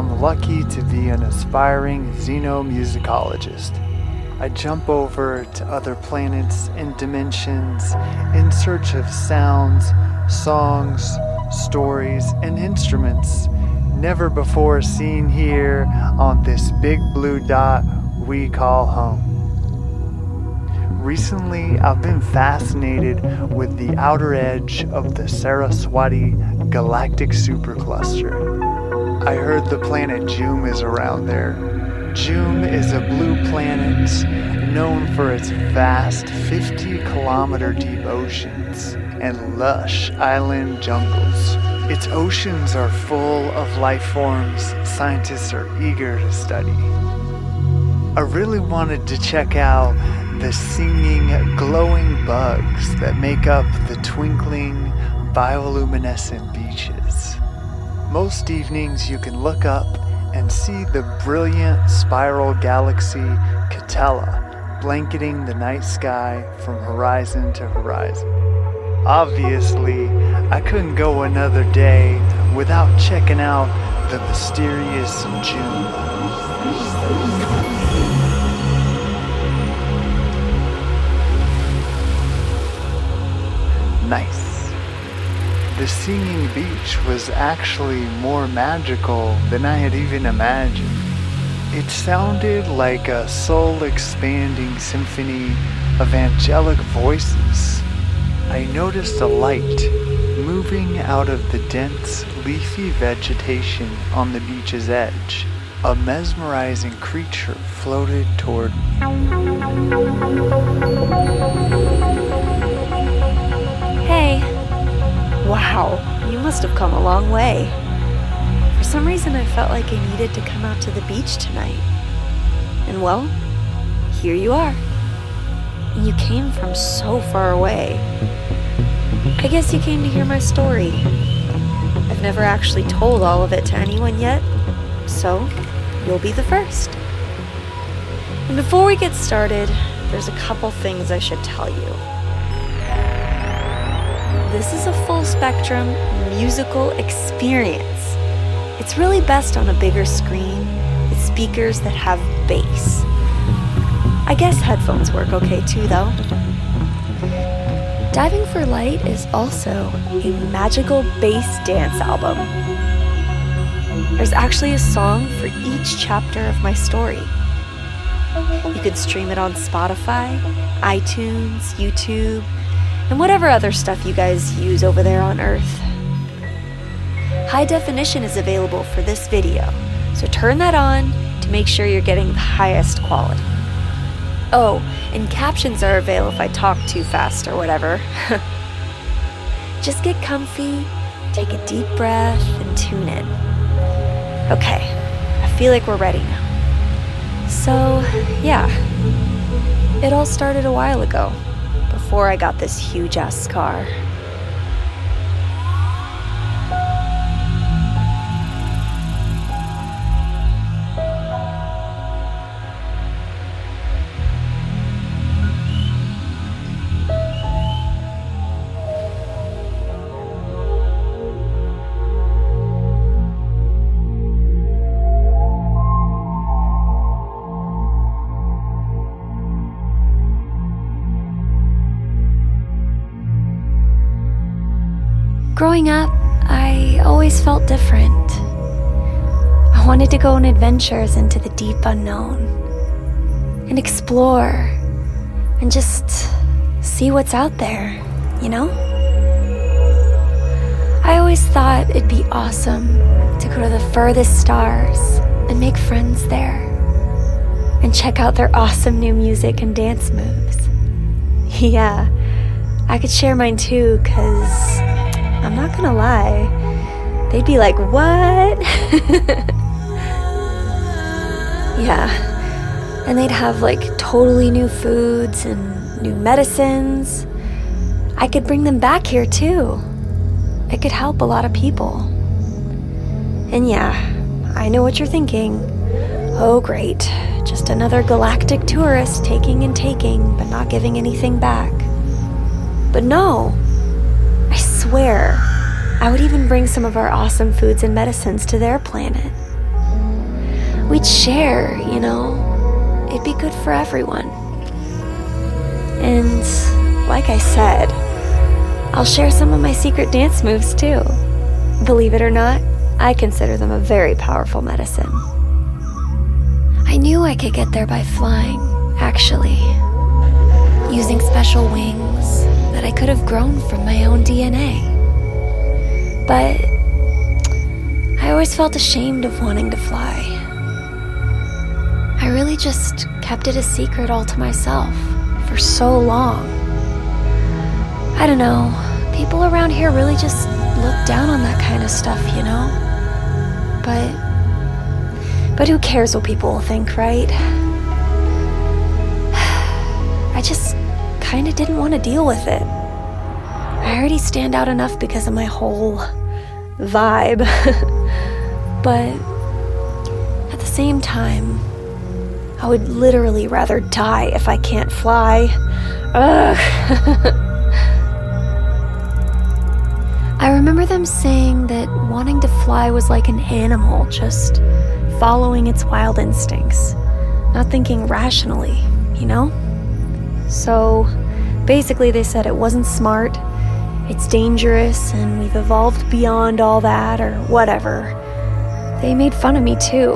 I'm lucky to be an aspiring xenomusicologist. I jump over to other planets and dimensions in search of sounds, songs, stories, and instruments never before seen here on this big blue dot we call home. Recently, I've been fascinated with the outer edge of the Saraswati galactic supercluster. I heard the planet Joom is around there. Joom is a blue planet known for its vast 50 kilometer deep oceans and lush island jungles. Its oceans are full of life forms scientists are eager to study. I really wanted to check out the singing, glowing bugs that make up the twinkling, bioluminescent beaches. Most evenings you can look up and see the brilliant spiral galaxy Catella blanketing the night sky from horizon to horizon. Obviously, I couldn't go another day without checking out the mysterious Joom. Nice. The singing beach was actually more magical than I had even imagined. It sounded like a soul expanding symphony of angelic voices. I noticed a light moving out of the dense, leafy vegetation on the beach's edge. A mesmerizing creature floated toward me. Wow, you must have come a long way. For some reason, I felt like I needed to come out to the beach tonight. And well, here you are. You came from so far away. I guess you came to hear my story. I've never actually told all of it to anyone yet, so you'll be the first. And before we get started, there's a couple things I should tell you. This is a full spectrum musical experience. It's really best on a bigger screen with speakers that have bass. I guess headphones work okay too, though. Diving for Light is also a magical bass dance album. There's actually a song for each chapter of my story. You can stream it on Spotify, iTunes, YouTube, and whatever other stuff you guys use over there on Earth. High definition is available for this video, so turn that on to make sure you're getting the highest quality. Oh, and captions are available if I talk too fast or whatever. Just get comfy, take a deep breath, and tune in. Okay, I feel like we're ready now. So, yeah, it all started a while ago, before I got this huge ass scar. Growing up, I always felt different. I wanted to go on adventures into the deep unknown and explore and just see what's out there, you know? I always thought it'd be awesome to go to the furthest stars and make friends there and check out their awesome new music and dance moves. Yeah, I could share mine too, because I'm not gonna lie, they'd be like, What? yeah. And they'd have like totally new foods and new medicines. I could bring them back here too. It could help a lot of people. And yeah, I know what you're thinking. Oh, great. Just another galactic tourist taking and taking, but not giving anything back. But no, swear, I would even bring some of our awesome foods and medicines to their planet. we'd share, you know? It'd be good for everyone. And like I said, I'll share some of my secret dance moves too. Believe it or not, I consider them a very powerful medicine. I knew I could get there by flying, actually, using special wings that I could have grown from my own DNA. But I always felt ashamed of wanting to fly. I really just kept it a secret all to myself for so long. I don't know, people around here really just look down on that kind of stuff, you know? But. But who cares what people think, right? I just kinda didn't want to deal with it. I already stand out enough because of my whole vibe. but at the same time, I would literally rather die if I can't fly. Ugh. I remember them saying that wanting to fly was like an animal, just following its wild instincts, not thinking rationally, you know? So basically, they said it wasn't smart, it's dangerous, and we've evolved beyond all that, or whatever. They made fun of me too,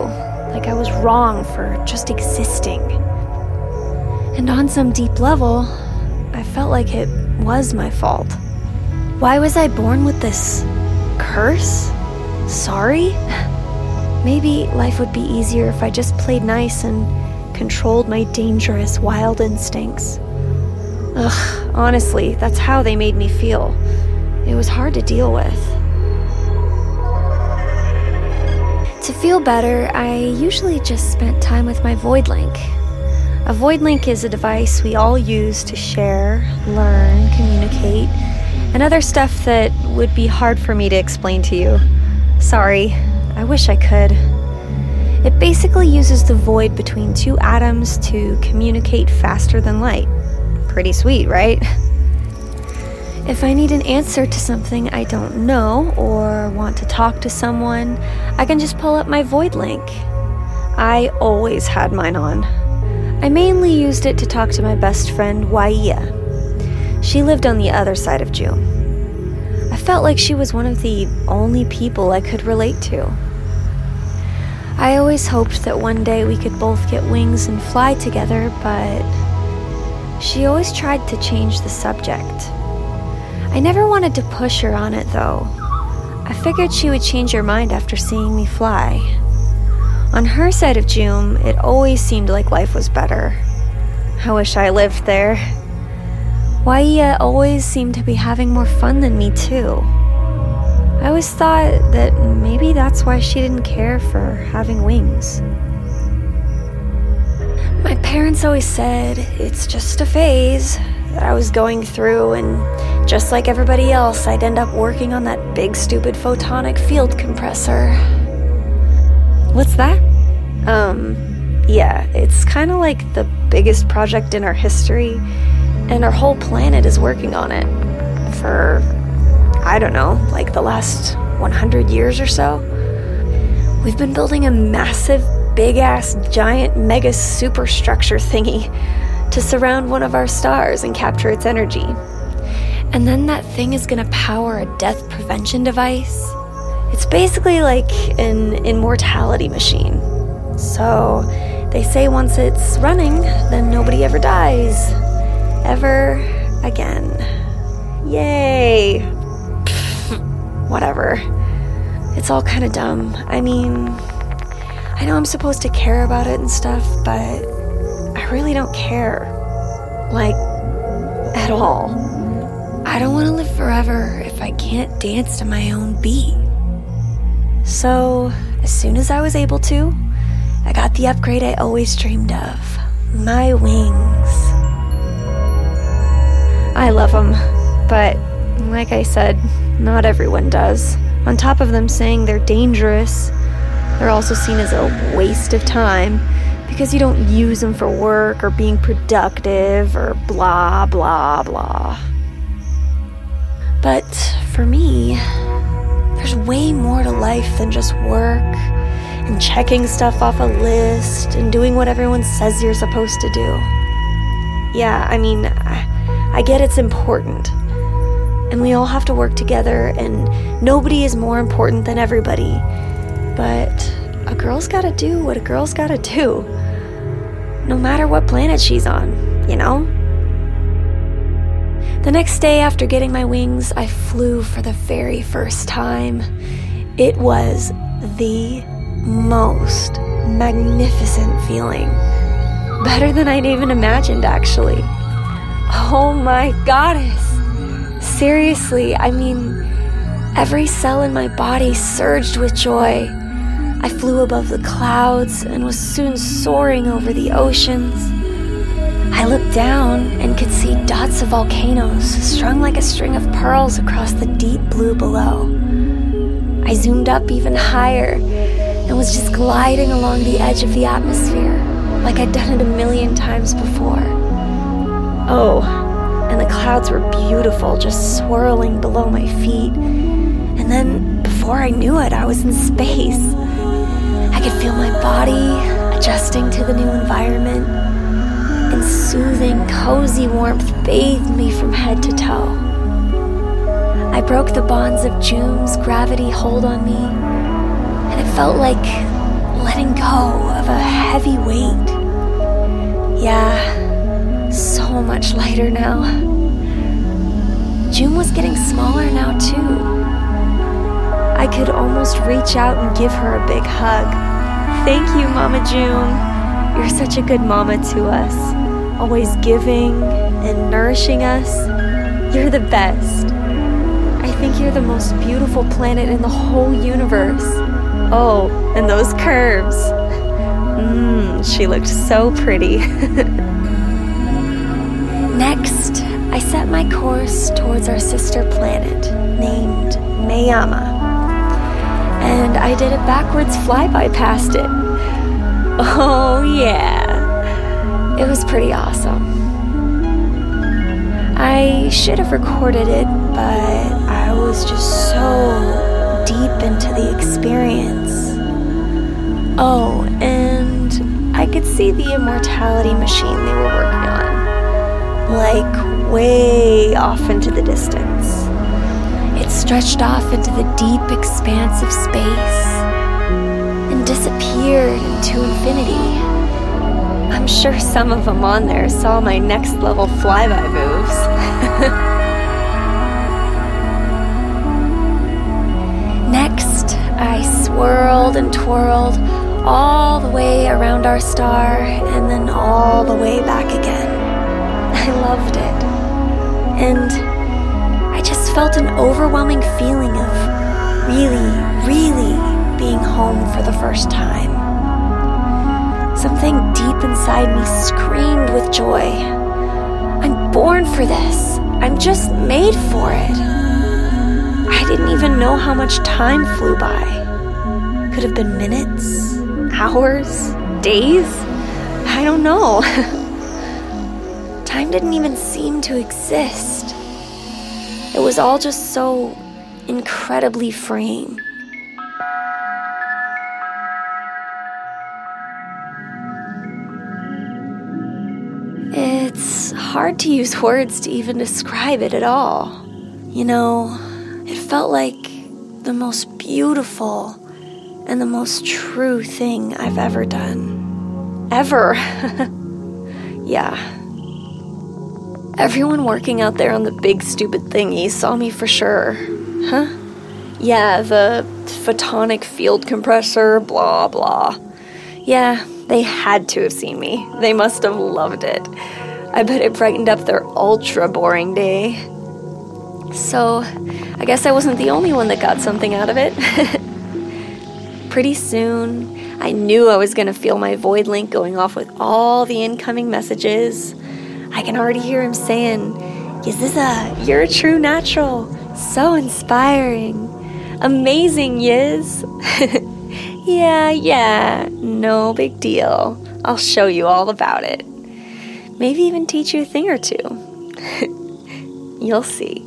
like I was wrong for just existing. And on some deep level, I felt like it was my fault. Why was I born with this curse? Sorry? Maybe life would be easier if I just played nice and controlled my dangerous, wild instincts. Ugh, honestly, that's how they made me feel. It was hard to deal with. To feel better, I usually just spent time with my Void Link. A Void Link is a device we all use to share, learn, communicate, and other stuff that would be hard for me to explain to you. Sorry, I wish I could. It basically uses the void between two atoms to communicate faster than light. Pretty sweet, right? If I need an answer to something I don't know or want to talk to someone, I can just pull up my Void link. I always had mine on. I mainly used it to talk to my best friend, Waia. She lived on the other side of Joom. I felt like she was one of the only people I could relate to. I always hoped that one day we could both get wings and fly together, but she always tried to change the subject. I never wanted to push her on it though. I figured she would change her mind after seeing me fly. On her side of Joom, it always seemed like life was better. I wish I lived there. Waia always seemed to be having more fun than me, too. I always thought that maybe that's why she didn't care for having wings. Parents always said it's just a phase that I was going through, and just like everybody else, I'd end up working on that big stupid photonic field compressor. What's that? Um, yeah, it's kind of like the biggest project in our history and our whole planet is working on it for, I don't know, like the last 100 years or so. We've been building a massive, big ass, giant, mega superstructure thingy to surround one of our stars and capture its energy. And then that thing is gonna power a death prevention device. It's basically like an immortality machine. So they say once it's running, then nobody ever dies ever again. Yay! Whatever. It's all kind of dumb. I mean, I know I'm supposed to care about it and stuff, but I really don't care. Like, at all. I don't want to live forever if I can't dance to my own beat. So, as soon as I was able to, I got the upgrade I always dreamed of my wings. I love them, but like I said, not everyone does. On top of them saying they're dangerous, they're also seen as a waste of time because you don't use them for work or being productive or blah, blah, blah. But for me, there's way more to life than just work and checking stuff off a list and doing what everyone says you're supposed to do. Yeah, I mean, I, get it's important. And we all have to work together, and nobody is more important than everybody. But a girl's gotta do what a girl's gotta do. No matter what planet she's on, you know? The next day after getting my wings, I flew for the very first time. It was the most magnificent feeling. Better than I'd even imagined, actually. Oh my goddess! Seriously, I mean, every cell in my body surged with joy. I flew above the clouds and was soon soaring over the oceans. I looked down and could see dots of volcanoes strung like a string of pearls across the deep blue below. I zoomed up even higher and was just gliding along the edge of the atmosphere like I'd done it a million times before. Oh, and the clouds were beautiful, just swirling below my feet. And then, before I knew it, I was in space. I could feel my body adjusting to the new environment and soothing, cozy warmth bathed me from head to toe. I broke the bonds of Joom's gravity hold on me, and it felt like letting go of a heavy weight. Yeah, so much lighter now. Joom was getting smaller now, too. I could almost reach out and give her a big hug. Thank you, Mama Joom. You're such a good mama to us always giving and nourishing us. You're the best. I think you're the most beautiful planet in the whole universe. Oh, and those curves. Mmm, she looked so pretty. Next, I set my course towards our sister planet named Mayama. And I did a backwards flyby past it. Oh, yeah. It was pretty awesome. I should have recorded it, but I was just so deep into the experience. Oh, and I could see the immortality machine they were working on, like way off into the distance. Stretched off into the deep expanse of space and disappeared into infinity. I'm sure some of them on there saw my next level flyby moves. Next, I swirled and twirled all the way around our star and then all the way back again. I loved it. And felt an overwhelming feeling of really, really being home for the first time. Something deep inside me screamed with joy. I'm born for this. I'm just made for it. I didn't even know how much time flew by. Could have been minutes, hours, days. I don't know. time didn't even seem to exist. It was all just so incredibly freeing. It's hard to use words to even describe it at all. You know, it felt like the most beautiful and the most true thing I've ever done. Ever. yeah. Everyone working out there on the big stupid thingy saw me for sure. Huh? Yeah, the photonic field compressor, blah blah. Yeah, they had to have seen me. They must have loved it. I bet it brightened up their ultra boring day. So, I guess I wasn't the only one that got something out of it. Pretty soon, I knew I was going to feel my void link going off with all the incoming messages. I can already hear him saying, Yiziza, you're a true natural. So inspiring. Amazing, Yiz. yeah, yeah, no big deal. I'll show you all about it. Maybe even teach you a thing or two. You'll see.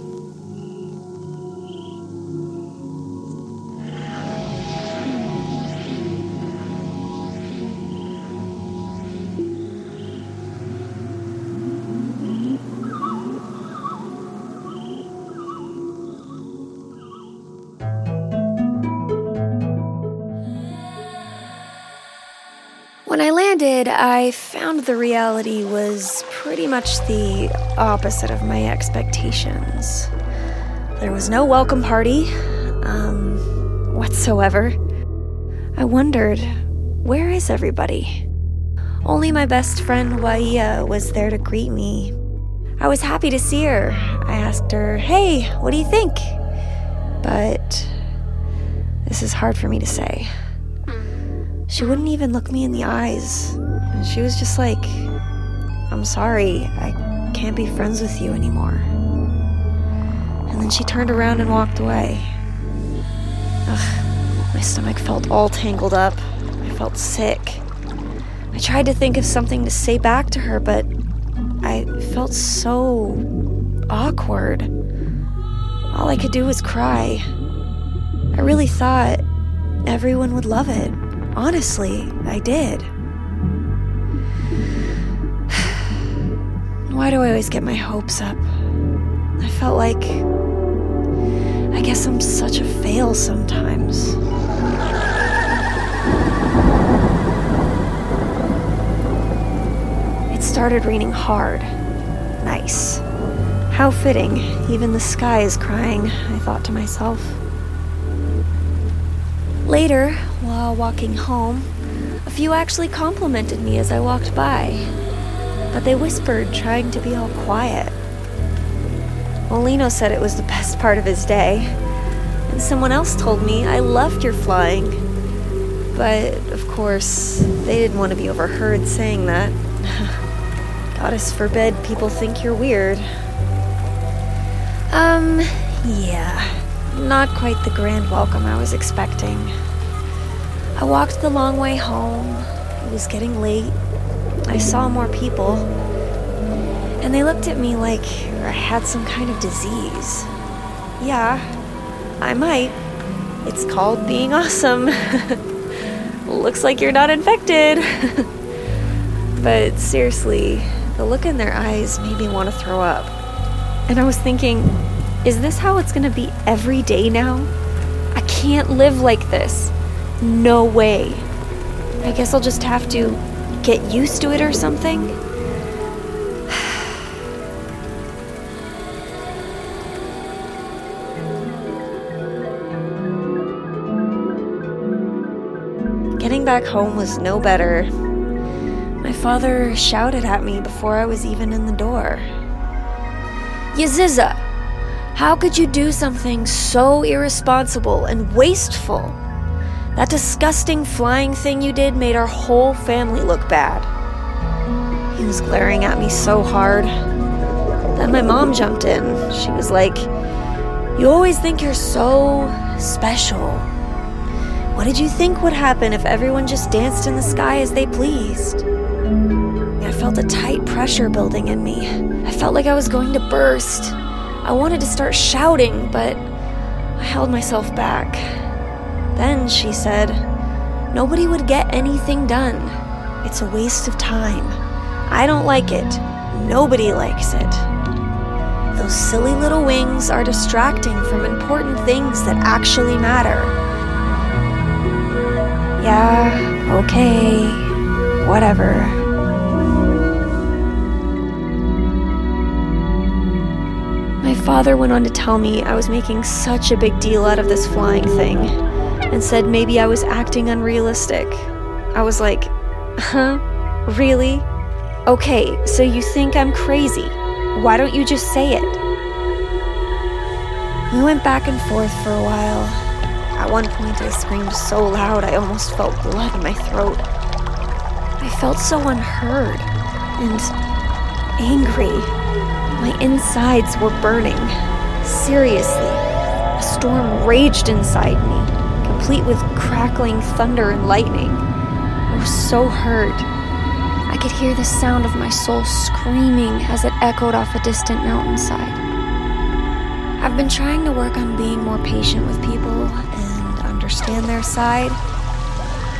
Landed, I found the reality was pretty much the opposite of my expectations. There was no welcome party, um, whatsoever. I wondered, where is everybody? Only my best friend Waia was there to greet me. I was happy to see her. I asked her, Hey, what do you think? But this is hard for me to say. She wouldn't even look me in the eyes. And she was just like, I'm sorry, I can't be friends with you anymore. And then she turned around and walked away. Ugh, my stomach felt all tangled up. I felt sick. I tried to think of something to say back to her, but I felt so awkward. All I could do was cry. I really thought everyone would love it. Honestly, I did. Why do I always get my hopes up? I felt like. I guess I'm such a fail sometimes. It started raining hard. Nice. How fitting. Even the sky is crying, I thought to myself. Later, while walking home, a few actually complimented me as I walked by, but they whispered, trying to be all quiet. Molino said it was the best part of his day, and someone else told me I loved your flying. But, of course, they didn't want to be overheard saying that. Goddess forbid people think you're weird. Um, yeah. Not quite the grand welcome I was expecting. I walked the long way home. It was getting late. I saw more people. And they looked at me like I had some kind of disease. Yeah, I might. It's called being awesome. Looks like you're not infected. but seriously, the look in their eyes made me want to throw up. And I was thinking, is this how it's gonna be every day now? I can't live like this. No way. I guess I'll just have to get used to it or something. Getting back home was no better. My father shouted at me before I was even in the door. Yaziza, how could you do something so irresponsible and wasteful? That disgusting flying thing you did made our whole family look bad. He was glaring at me so hard. Then my mom jumped in. She was like, You always think you're so special. What did you think would happen if everyone just danced in the sky as they pleased? I felt a tight pressure building in me. I felt like I was going to burst. I wanted to start shouting, but I held myself back. Then she said, Nobody would get anything done. It's a waste of time. I don't like it. Nobody likes it. Those silly little wings are distracting from important things that actually matter. Yeah, okay, whatever. Father went on to tell me I was making such a big deal out of this flying thing and said maybe I was acting unrealistic. I was like, huh? Really? Okay, so you think I'm crazy. Why don't you just say it? We went back and forth for a while. At one point, I screamed so loud I almost felt blood in my throat. I felt so unheard and angry. My insides were burning. Seriously, a storm raged inside me, complete with crackling thunder and lightning. I was so hurt. I could hear the sound of my soul screaming as it echoed off a distant mountainside. I've been trying to work on being more patient with people and understand their side,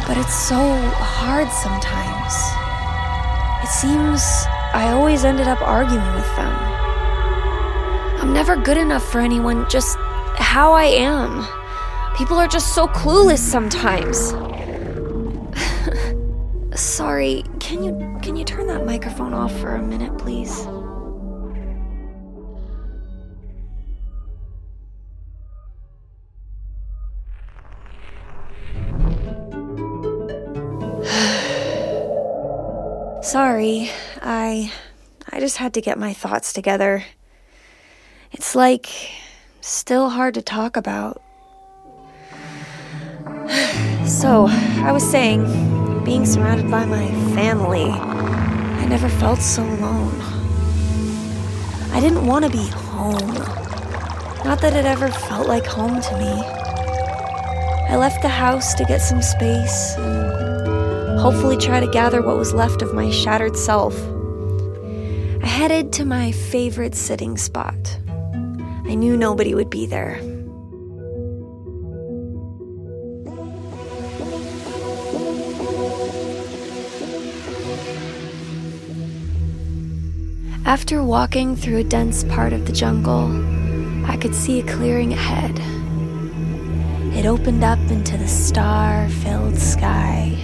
but it's so hard sometimes. It seems I always ended up arguing with them. I'm never good enough for anyone just how I am. People are just so clueless sometimes. Sorry, can you can you turn that microphone off for a minute, please? Sorry, I I just had to get my thoughts together. It's like still hard to talk about. So, I was saying, being surrounded by my family, I never felt so alone. I didn't want to be home. Not that it ever felt like home to me. I left the house to get some space and hopefully try to gather what was left of my shattered self. I headed to my favorite sitting spot. I knew nobody would be there. After walking through a dense part of the jungle, I could see a clearing ahead. It opened up into the star filled sky.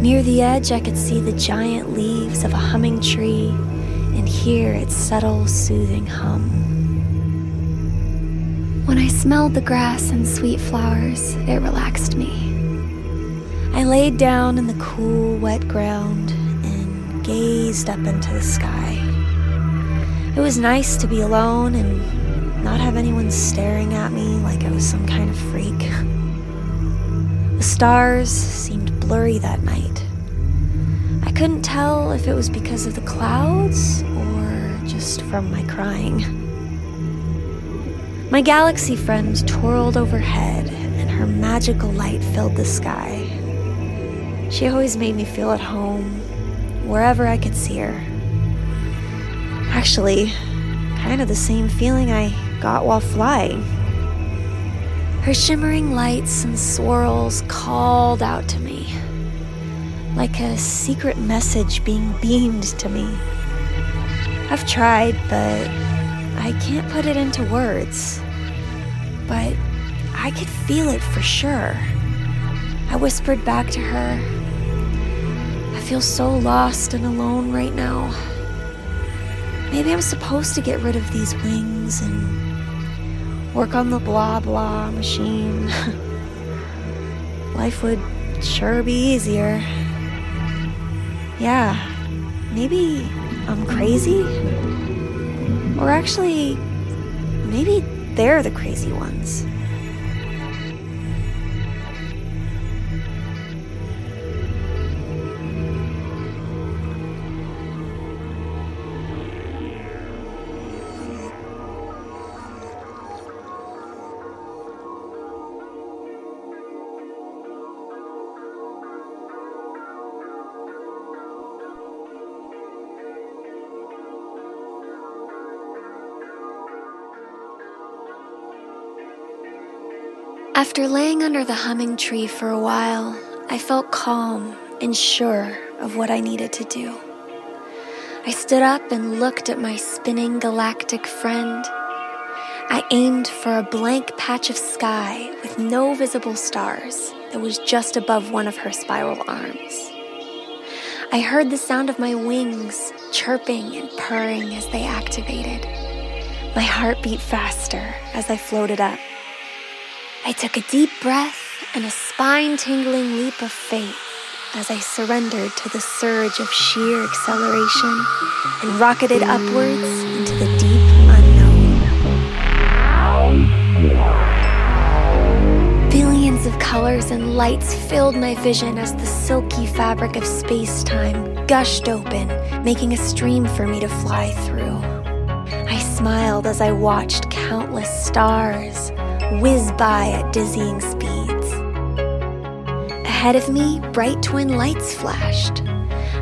Near the edge, I could see the giant leaves of a humming tree and hear its subtle, soothing hum. When I smelled the grass and sweet flowers, it relaxed me. I laid down in the cool, wet ground and gazed up into the sky. It was nice to be alone and not have anyone staring at me like I was some kind of freak. The stars seemed blurry that night. I couldn't tell if it was because of the clouds or just from my crying. My galaxy friend twirled overhead, and her magical light filled the sky. She always made me feel at home wherever I could see her. Actually, kind of the same feeling I got while flying. Her shimmering lights and swirls called out to me, like a secret message being beamed to me. I've tried, but I can't put it into words. But I could feel it for sure. I whispered back to her, I feel so lost and alone right now. Maybe I'm supposed to get rid of these wings and work on the blah blah machine. Life would sure be easier. Yeah, maybe I'm crazy. Or actually, maybe they're the crazy ones. After laying under the humming tree for a while, I felt calm and sure of what I needed to do. I stood up and looked at my spinning galactic friend. I aimed for a blank patch of sky with no visible stars that was just above one of her spiral arms. I heard the sound of my wings chirping and purring as they activated. My heart beat faster as I floated up. I took a deep breath and a spine tingling leap of faith as I surrendered to the surge of sheer acceleration and rocketed upwards into the deep unknown. Billions of colors and lights filled my vision as the silky fabric of space time gushed open, making a stream for me to fly through. I smiled as I watched countless stars whiz by at dizzying speeds. Ahead of me, bright twin lights flashed.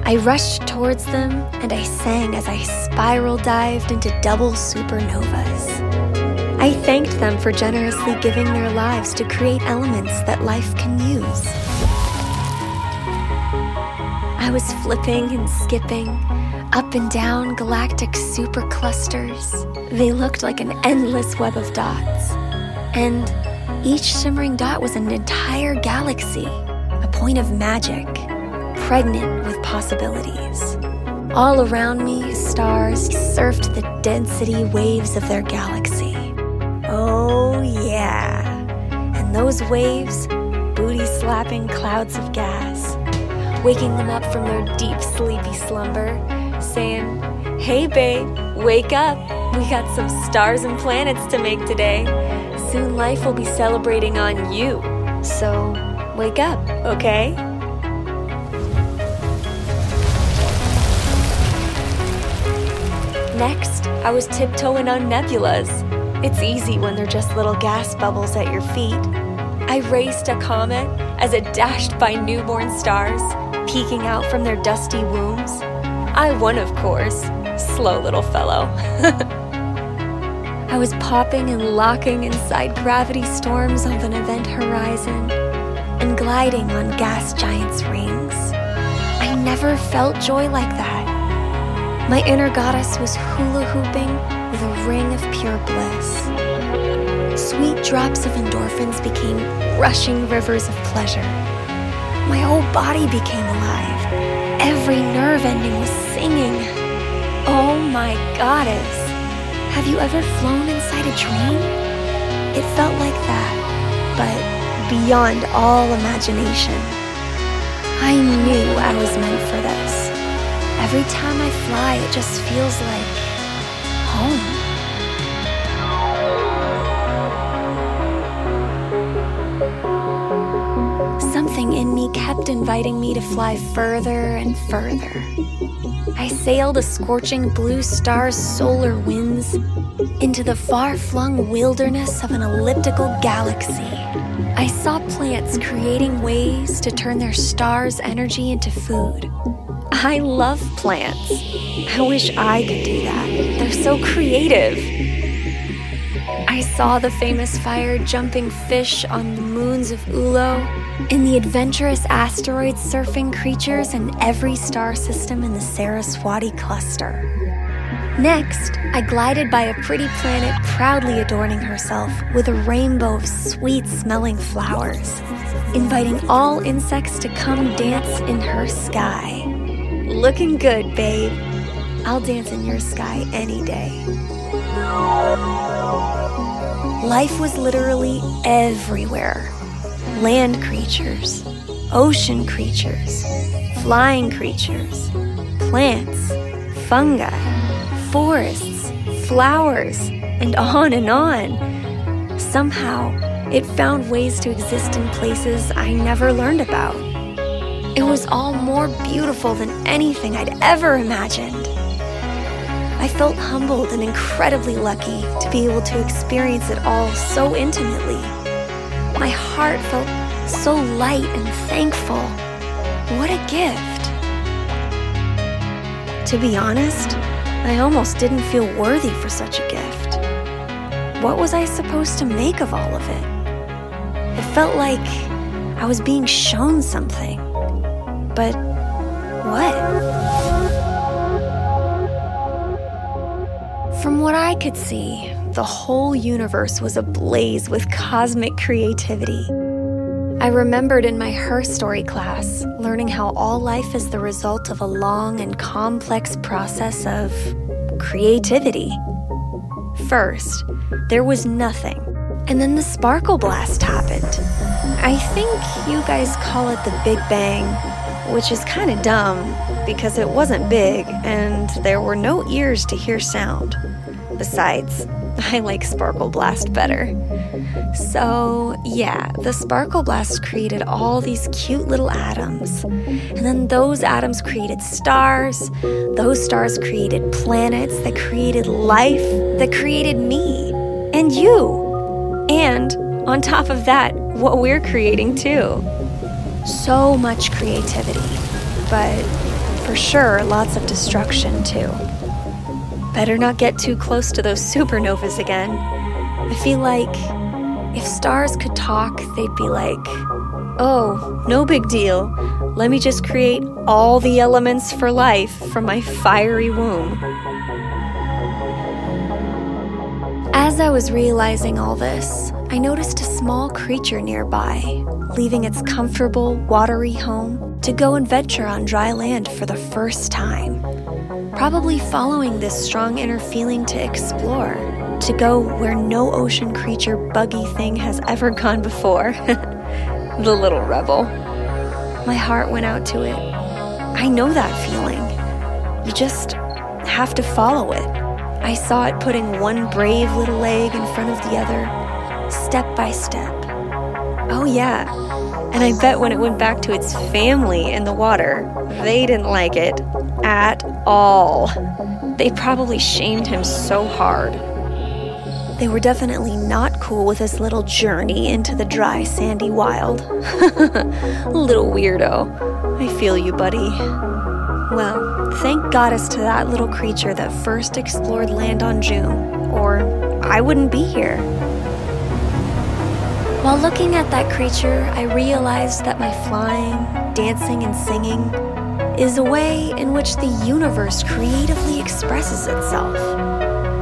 I rushed towards them and I sang as I spiral dived into double supernovas. I thanked them for generously giving their lives to create elements that life can use. I was flipping and skipping up and down galactic superclusters. They looked like an endless web of dots and each shimmering dot was an entire galaxy, a point of magic, pregnant with possibilities. All around me, stars surfed the density waves of their galaxy. Oh, yeah. And those waves, booty slapping clouds of gas, waking them up from their deep, sleepy slumber, saying, Hey, babe, wake up. We got some stars and planets to make today. Soon life will be celebrating on you. So, wake up, okay? Next, I was tiptoeing on nebulas. It's easy when they're just little gas bubbles at your feet. I raced a comet as it dashed by newborn stars, peeking out from their dusty wombs. I won, of course. Slow little fellow. I was popping and locking inside gravity storms of an event horizon and gliding on gas giants' rings. I never felt joy like that. My inner goddess was hula hooping with a ring of pure bliss. Sweet drops of endorphins became rushing rivers of pleasure. My whole body became alive. Every nerve ending was singing. Oh my goddess. Have you ever flown inside a dream? It felt like that, but beyond all imagination. I knew I was meant for this. Every time I fly, it just feels like Me kept inviting me to fly further and further. I sailed a scorching blue star's solar winds into the far flung wilderness of an elliptical galaxy. I saw plants creating ways to turn their star's energy into food. I love plants. I wish I could do that. They're so creative. I saw the famous fire jumping fish on the moons of Ulo, and the adventurous asteroid surfing creatures in every star system in the Saraswati cluster. Next, I glided by a pretty planet proudly adorning herself with a rainbow of sweet smelling flowers, inviting all insects to come dance in her sky. Looking good, babe. I'll dance in your sky any day. Life was literally everywhere land creatures, ocean creatures, flying creatures, plants, fungi, forests, flowers, and on and on. Somehow, it found ways to exist in places I never learned about. It was all more beautiful than anything I'd ever imagined. I felt humbled and incredibly lucky to be able to experience it all so intimately. My heart felt so light and thankful. What a gift. To be honest, I almost didn't feel worthy for such a gift. What was I supposed to make of all of it? It felt like I was being shown something. But what? From what I could see, the whole universe was ablaze with cosmic creativity. I remembered in my Her Story class learning how all life is the result of a long and complex process of creativity. First, there was nothing, and then the sparkle blast happened. I think you guys call it the Big Bang, which is kind of dumb because it wasn't big and there were no ears to hear sound. Besides, I like Sparkle Blast better. So, yeah, the Sparkle Blast created all these cute little atoms. And then those atoms created stars. Those stars created planets that created life, that created me and you. And on top of that, what we're creating too. So much creativity, but for sure, lots of destruction too. Better not get too close to those supernovas again. I feel like if stars could talk, they'd be like, oh, no big deal. Let me just create all the elements for life from my fiery womb. As I was realizing all this, I noticed a small creature nearby, leaving its comfortable, watery home to go and venture on dry land for the first time. Probably following this strong inner feeling to explore, to go where no ocean creature buggy thing has ever gone before. the little rebel. My heart went out to it. I know that feeling. You just have to follow it. I saw it putting one brave little leg in front of the other, step by step. Oh, yeah. And I bet when it went back to its family in the water, they didn't like it at all. They probably shamed him so hard. They were definitely not cool with this little journey into the dry, sandy wild. little weirdo. I feel you, buddy. Well, thank goddess to that little creature that first explored land on Joom, or I wouldn't be here. While looking at that creature, I realized that my flying, dancing, and singing is a way in which the universe creatively expresses itself.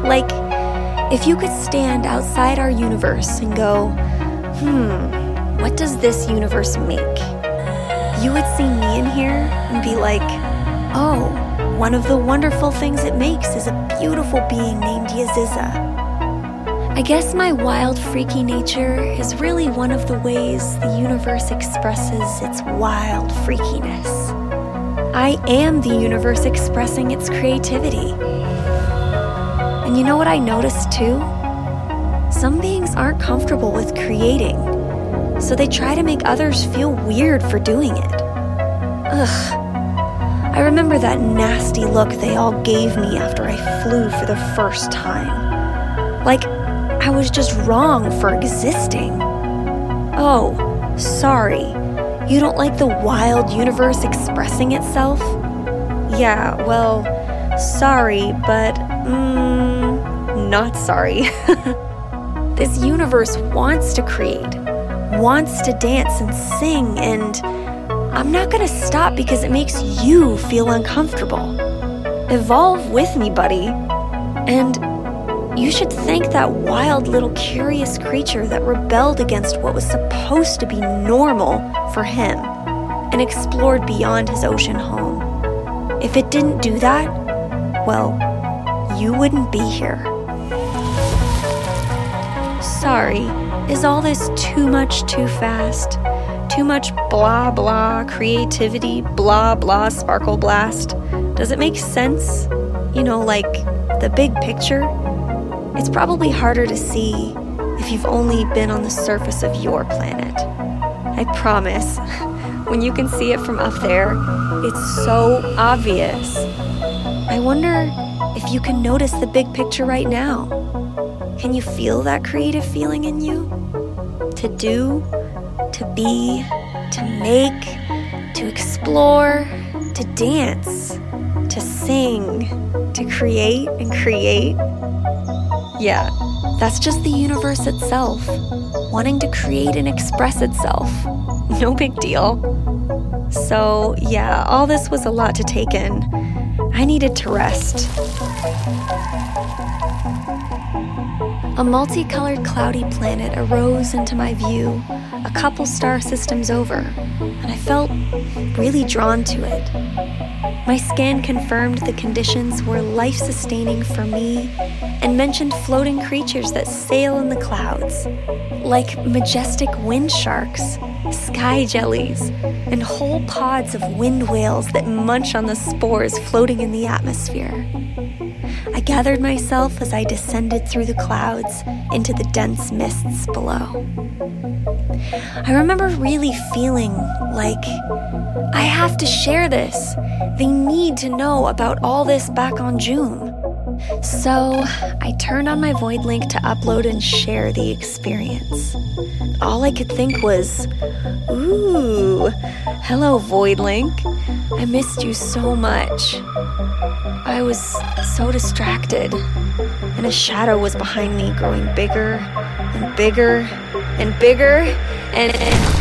Like, if you could stand outside our universe and go, hmm, what does this universe make? You would see me in here and be like, oh, one of the wonderful things it makes is a beautiful being named Yaziza. I guess my wild, freaky nature is really one of the ways the universe expresses its wild freakiness. I am the universe expressing its creativity. And you know what I noticed too? Some beings aren't comfortable with creating, so they try to make others feel weird for doing it. Ugh. I remember that nasty look they all gave me after I flew for the first time. Like, I was just wrong for existing. Oh, sorry. You don't like the wild universe expressing itself? Yeah, well, sorry, but, mm, not sorry. this universe wants to create, wants to dance and sing, and I'm not gonna stop because it makes you feel uncomfortable. Evolve with me, buddy. And you should thank that wild little curious creature that rebelled against what was supposed to be normal for him and explored beyond his ocean home. If it didn't do that, well, you wouldn't be here. Sorry, is all this too much too fast? Too much blah blah creativity, blah blah sparkle blast? Does it make sense? You know, like the big picture? It's probably harder to see if you've only been on the surface of your planet. I promise, when you can see it from up there, it's so obvious. I wonder if you can notice the big picture right now. Can you feel that creative feeling in you? To do, to be, to make, to explore, to dance, to sing, to create and create. Yeah, that's just the universe itself, wanting to create and express itself. No big deal. So, yeah, all this was a lot to take in. I needed to rest. A multicolored cloudy planet arose into my view a couple star systems over, and I felt really drawn to it. My scan confirmed the conditions were life sustaining for me and mentioned floating creatures that sail in the clouds, like majestic wind sharks, sky jellies, and whole pods of wind whales that munch on the spores floating in the atmosphere. I gathered myself as I descended through the clouds into the dense mists below. I remember really feeling like I have to share this. They need to know about all this back on Joom. So I turned on my Void link to upload and share the experience. All I could think was, ooh, hello, Void link. I missed you so much. I was so distracted, and a shadow was behind me, growing bigger and bigger and bigger and. and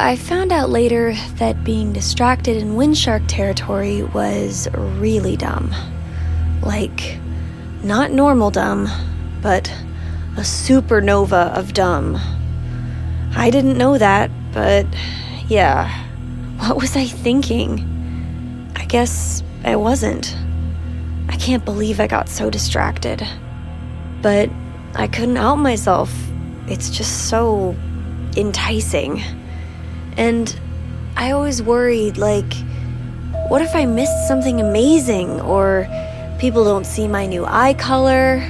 I found out later that being distracted in windshark territory was really dumb. Like, not normal dumb, but a supernova of dumb. I didn't know that, but yeah. What was I thinking? I guess I wasn't. I can't believe I got so distracted. But I couldn't help myself. It's just so enticing. And I always worried like, what if I missed something amazing? Or people don't see my new eye color?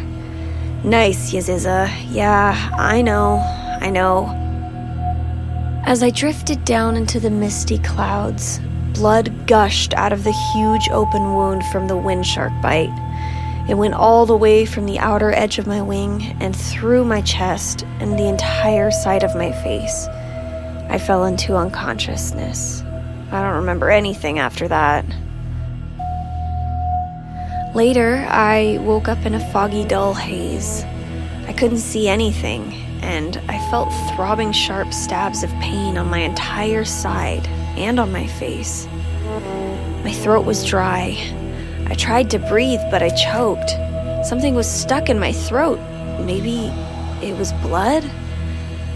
Nice, Yaziza. Yeah, I know, I know. As I drifted down into the misty clouds, blood gushed out of the huge open wound from the wind shark bite. It went all the way from the outer edge of my wing and through my chest and the entire side of my face. I fell into unconsciousness. I don't remember anything after that. Later, I woke up in a foggy, dull haze. I couldn't see anything, and I felt throbbing, sharp stabs of pain on my entire side and on my face. My throat was dry, I tried to breathe, but I choked. Something was stuck in my throat. Maybe it was blood?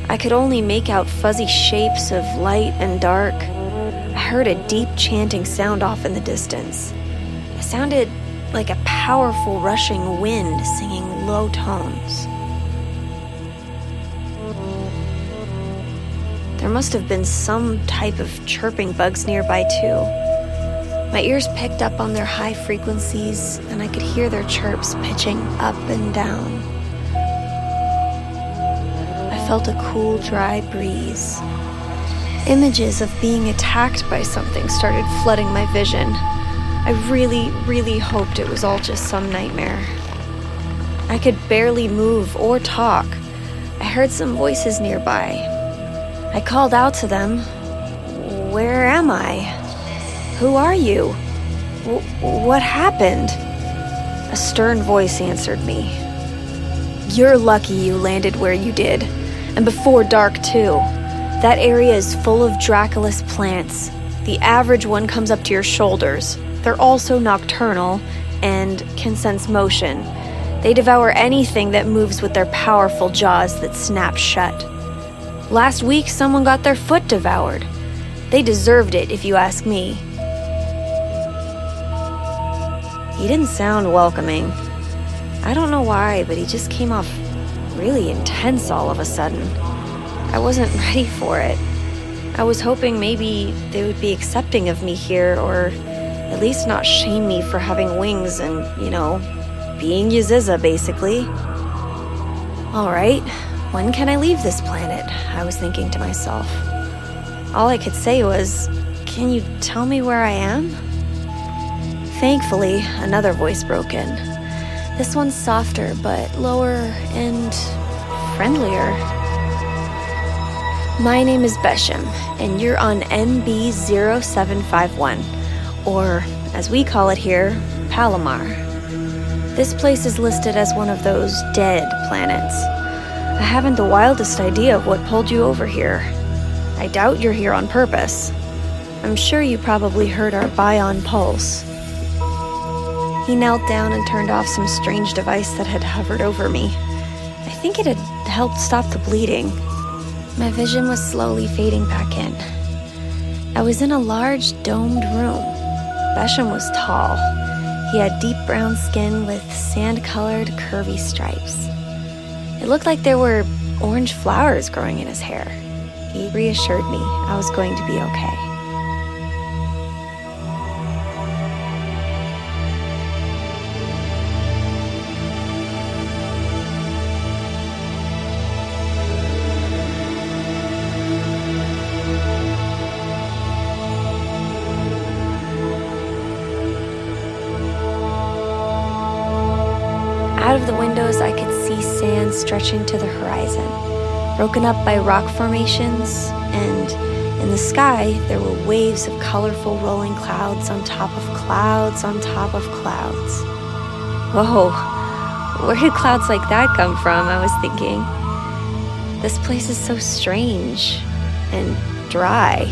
I could only make out fuzzy shapes of light and dark. I heard a deep chanting sound off in the distance. It sounded like a powerful rushing wind singing low tones. There must have been some type of chirping bugs nearby, too. My ears picked up on their high frequencies, and I could hear their chirps pitching up and down. Felt a cool, dry breeze. Images of being attacked by something started flooding my vision. I really, really hoped it was all just some nightmare. I could barely move or talk. I heard some voices nearby. I called out to them. Where am I? Who are you? W- what happened? A stern voice answered me. You're lucky you landed where you did, and before dark, too. That area is full of Draculus plants. The average one comes up to your shoulders. They're also nocturnal and can sense motion. They devour anything that moves with their powerful jaws that snap shut. Last week, someone got their foot devoured. They deserved it, if you ask me. He didn't sound welcoming. I don't know why, but he just came off really intense all of a sudden. I wasn't ready for it. I was hoping maybe they would be accepting of me here, or at least not shame me for having wings and, you know, being Yaziza, basically. Alright, when can I leave this planet? I was thinking to myself. All I could say was, Can you tell me where I am? Thankfully, another voice broke in. This one's softer, but lower and friendlier. My name is Besham, and you're on MB0751, or as we call it here, Palomar. This place is listed as one of those dead planets. I haven't the wildest idea of what pulled you over here. I doubt you're here on purpose. I'm sure you probably heard our Bion pulse. He knelt down and turned off some strange device that had hovered over me. I think it had helped stop the bleeding. My vision was slowly fading back in. I was in a large domed room. Besham was tall. He had deep brown skin with sand colored, curvy stripes. It looked like there were orange flowers growing in his hair. He reassured me I was going to be okay. Stretching to the horizon, broken up by rock formations, and in the sky, there were waves of colorful rolling clouds on top of clouds on top of clouds. Whoa, where did clouds like that come from? I was thinking. This place is so strange and dry.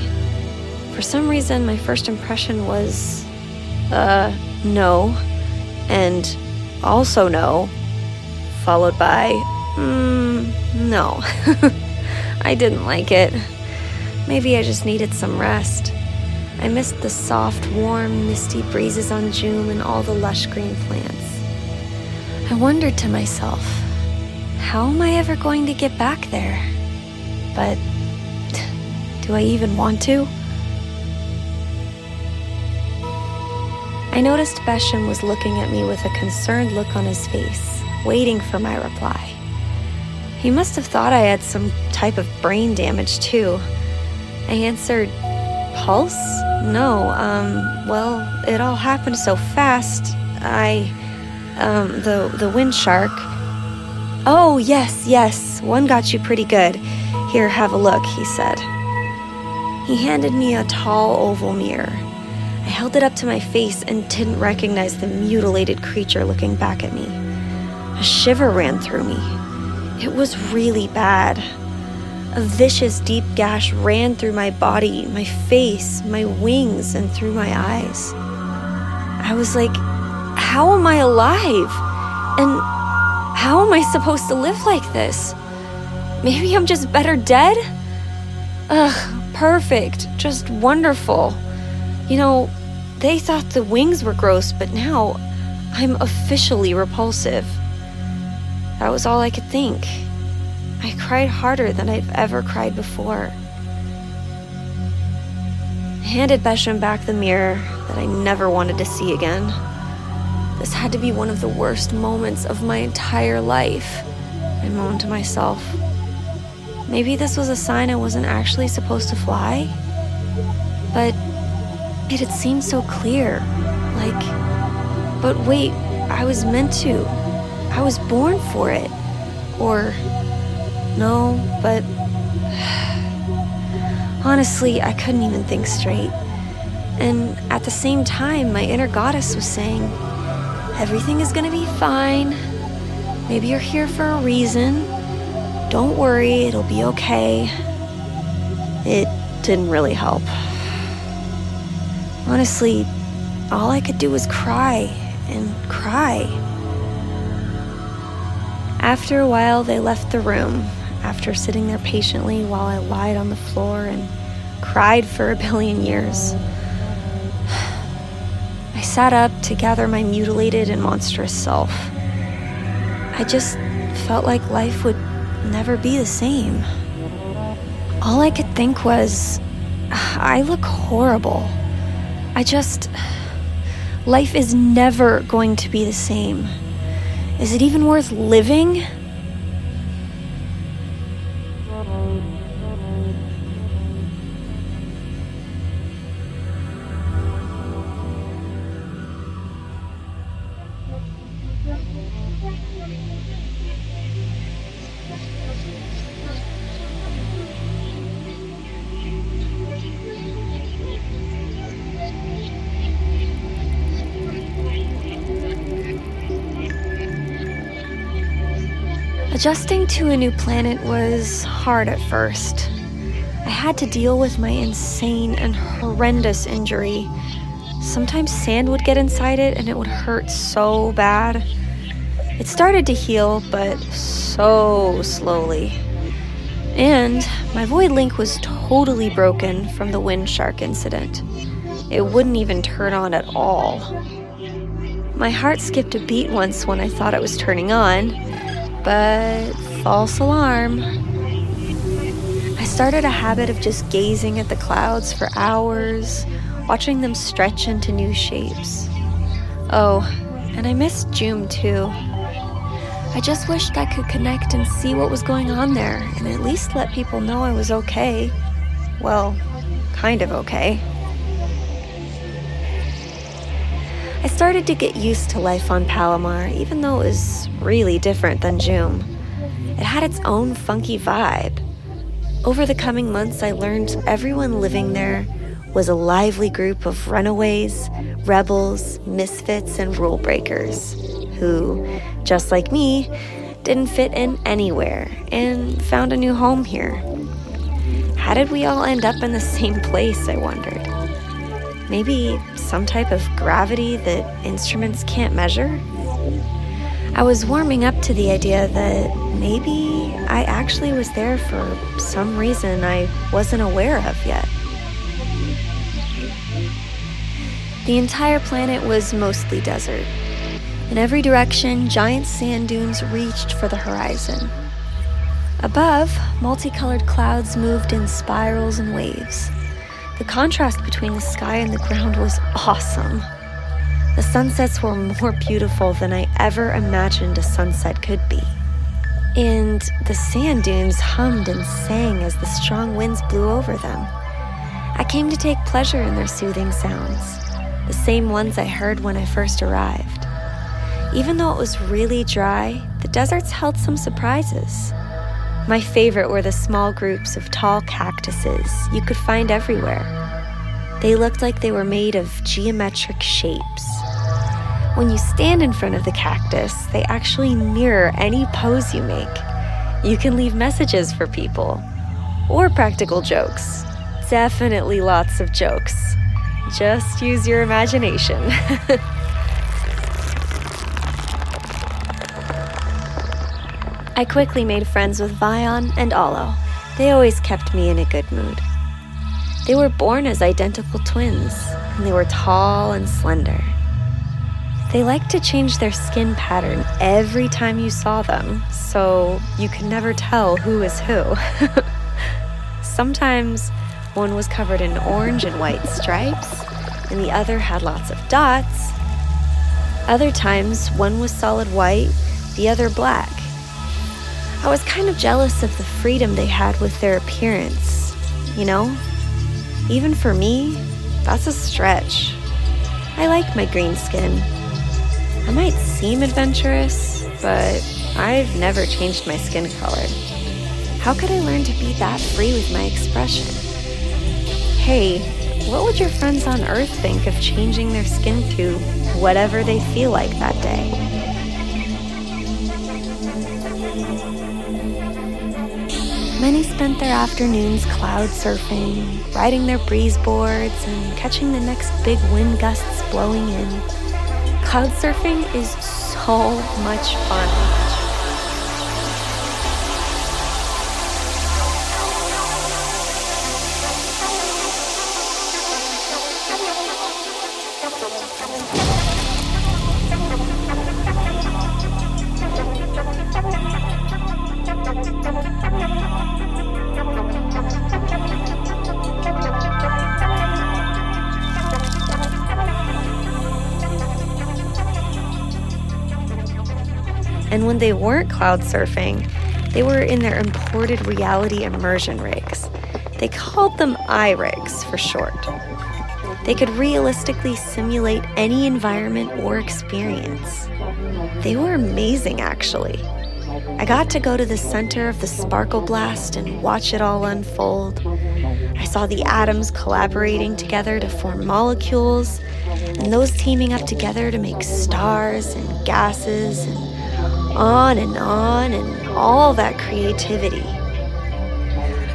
For some reason, my first impression was, uh, no, and also no, followed by, mm, no. I didn't like it. Maybe I just needed some rest. I missed the soft, warm, misty breezes on Joom and all the lush green plants. I wondered to myself, how am I ever going to get back there? But do I even want to? I noticed Besham was looking at me with a concerned look on his face, waiting for my reply. He must have thought I had some type of brain damage, too. I answered, Pulse? No, um, well, it all happened so fast. I, um, the, the wind shark. Oh, yes, yes, one got you pretty good. Here, have a look, he said. He handed me a tall oval mirror. I held it up to my face and didn't recognize the mutilated creature looking back at me. A shiver ran through me. It was really bad. A vicious, deep gash ran through my body, my face, my wings, and through my eyes. I was like, how am I alive? And how am I supposed to live like this? Maybe I'm just better dead? Ugh, perfect, just wonderful. You know, they thought the wings were gross, but now I'm officially repulsive. That was all I could think. I cried harder than I've ever cried before. I handed Besham back the mirror that I never wanted to see again. This had to be one of the worst moments of my entire life, I moaned to myself. Maybe this was a sign I wasn't actually supposed to fly? But it had seemed so clear. Like, but wait, I was meant to. I was born for it. Or, no, but. Honestly, I couldn't even think straight. And at the same time, my inner goddess was saying, Everything is gonna be fine. Maybe you're here for a reason. Don't worry, it'll be okay. It didn't really help. Honestly, all I could do was cry and cry. After a while, they left the room, after sitting there patiently while I lied on the floor and cried for a billion years. I sat up to gather my mutilated and monstrous self. I just felt like life would never be the same. All I could think was, I look horrible. I just. Life is never going to be the same. Is it even worth living? Adjusting to a new planet was hard at first. I had to deal with my insane and horrendous injury. Sometimes sand would get inside it and it would hurt so bad. It started to heal, but so slowly. And my void link was totally broken from the wind shark incident. It wouldn't even turn on at all. My heart skipped a beat once when I thought it was turning on, but false alarm. I started a habit of just gazing at the clouds for hours, watching them stretch into new shapes. Oh, and I missed Joom too. I just wished I could connect and see what was going on there and at least let people know I was okay. Well, kind of okay. I started to get used to life on Palomar, even though it was really different than Joom. It had its own funky vibe. Over the coming months, I learned everyone living there was a lively group of runaways, rebels, misfits, and rule breakers who, just like me, didn't fit in anywhere and found a new home here. how did we all end up in the same place? I wondered. Maybe some type of gravity that instruments can't measure? I was warming up to the idea that maybe I actually was there for some reason I wasn't aware of yet. The entire planet was mostly desert. In every direction, giant sand dunes reached for the horizon. Above, multicolored clouds moved in spirals and waves. The contrast between the sky and the ground was awesome. The sunsets were more beautiful than I ever imagined a sunset could be. And the sand dunes hummed and sang as the strong winds blew over them. I came to take pleasure in their soothing sounds, the same ones I heard when I first arrived. Even though it was really dry, the deserts held some surprises. My favorite were the small groups of tall cactuses you could find everywhere. They looked like they were made of geometric shapes. When you stand in front of the cactus, they actually mirror any pose you make. You can leave messages for people or practical jokes. Definitely lots of jokes. Just use your imagination. I quickly made friends with Vion and Olo. They always kept me in a good mood. They were born as identical twins, and they were tall and slender. They like to change their skin pattern every time you saw them, so you could never tell who is who. Sometimes one was covered in orange and white stripes, and the other had lots of dots. Other times, one was solid white, the other black. I was kind of jealous of the freedom they had with their appearance, you know? Even for me, that's a stretch. I like my green skin. I might seem adventurous, but I've never changed my skin color. How could I learn to be that free with my expression? Hey, what would your friends on Earth think of changing their skin to whatever they feel like that day? Many spent their afternoons cloud surfing, riding their breeze boards, and catching the next big wind gusts blowing in. Cloud surfing is so much fun. Weren't cloud surfing, they were in their imported reality immersion rigs. They called them iRigs for short. They could realistically simulate any environment or experience. They were amazing, actually. I got to go to the center of the sparkle blast and watch it all unfold. I saw the atoms collaborating together to form molecules, and those teaming up together to make stars and gases and on and on, and all that creativity.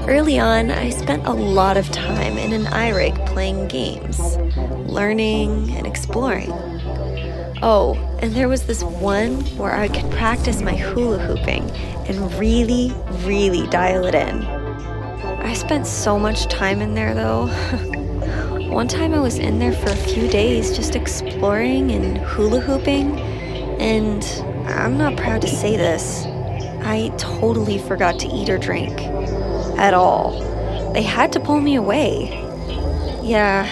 Early on, I spent a lot of time in an iRig playing games, learning and exploring. Oh, and there was this one where I could practice my hula hooping and really, really dial it in. I spent so much time in there though. one time I was in there for a few days just exploring and hula hooping, and I'm not proud to say this. I totally forgot to eat or drink. At all. They had to pull me away. Yeah,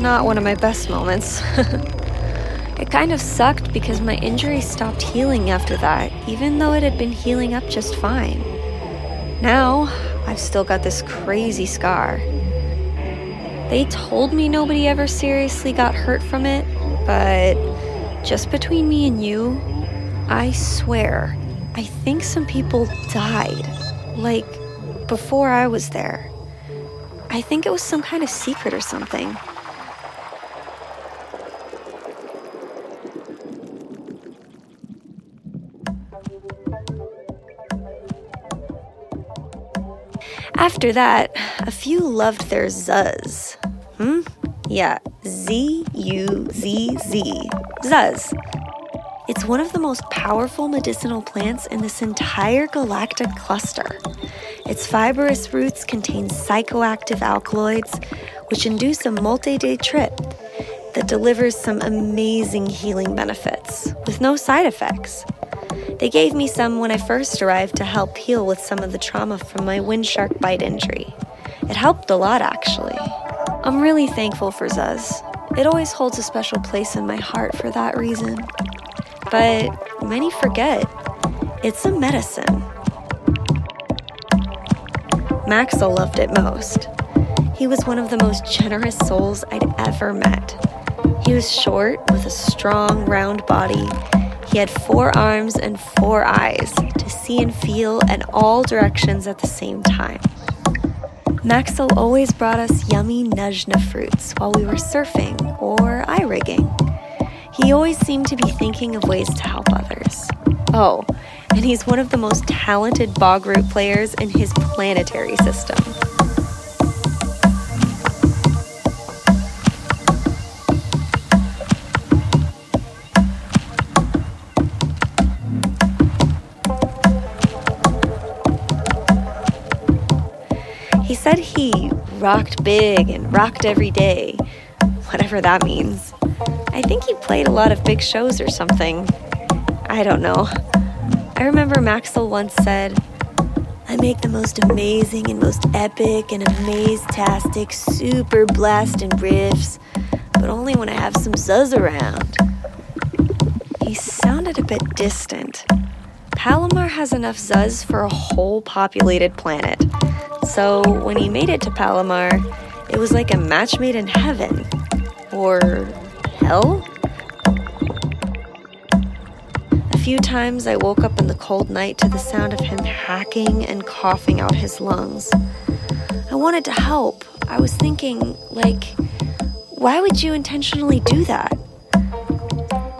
not one of my best moments. it kind of sucked because my injury stopped healing after that, even though it had been healing up just fine. Now, I've still got this crazy scar. They told me nobody ever seriously got hurt from it, but just between me and you, I swear, I think some people died. Like, before I was there. I think it was some kind of secret or something. After that, a few loved their Zuzz. Hmm? Yeah, Z U Z Z. Zuzz. It's one of the most powerful medicinal plants in this entire galactic cluster. Its fibrous roots contain psychoactive alkaloids, which induce a multi day trip that delivers some amazing healing benefits with no side effects. They gave me some when I first arrived to help heal with some of the trauma from my wind shark bite injury. It helped a lot, actually. I'm really thankful for Zuzz. It always holds a special place in my heart for that reason. But many forget it's a medicine. Maxwell loved it most. He was one of the most generous souls I'd ever met. He was short with a strong, round body. He had four arms and four eyes to see and feel in all directions at the same time. Maxwell always brought us yummy Nujna fruits while we were surfing or eye rigging. He always seemed to be thinking of ways to help others. Oh, and he's one of the most talented Bogroot players in his planetary system. He said he rocked big and rocked every day, whatever that means. I think he played a lot of big shows or something. I don't know. I remember Maxwell once said, I make the most amazing and most epic and amaze-tastic super blasting riffs, but only when I have some Zuzz around. He sounded a bit distant. Palomar has enough Zuzz for a whole populated planet. So when he made it to Palomar, it was like a match made in heaven. Or hell? A few times I woke up in the cold night to the sound of him hacking and coughing out his lungs. I wanted to help. I was thinking, like, why would you intentionally do that?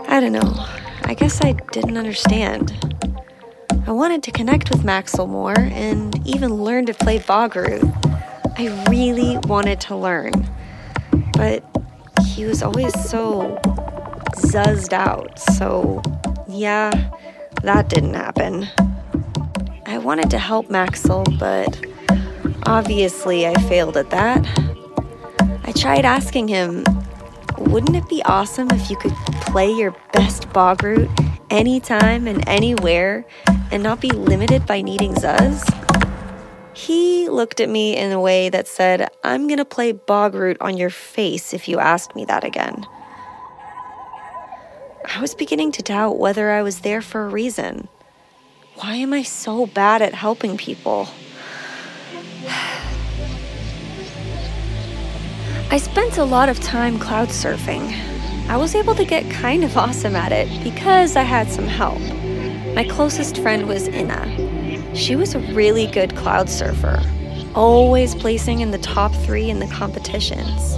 I don't know. I guess I didn't understand. I wanted to connect with Maxwell more and even learn to play Bogroot. I really wanted to learn. But he was always so zuzzed out, so yeah, that didn't happen. I wanted to help Maxwell, but obviously I failed at that. I tried asking him, wouldn't it be awesome if you could play your best Bogroot anytime and anywhere and not be limited by needing Zuzz? He looked at me in a way that said, I'm gonna play Bogroot on your face if you ask me that again. I was beginning to doubt whether I was there for a reason. Why am I so bad at helping people? I spent a lot of time cloud surfing. I was able to get kind of awesome at it because I had some help. My closest friend was Inna. She was a really good cloud surfer, always placing in the top three in the competitions.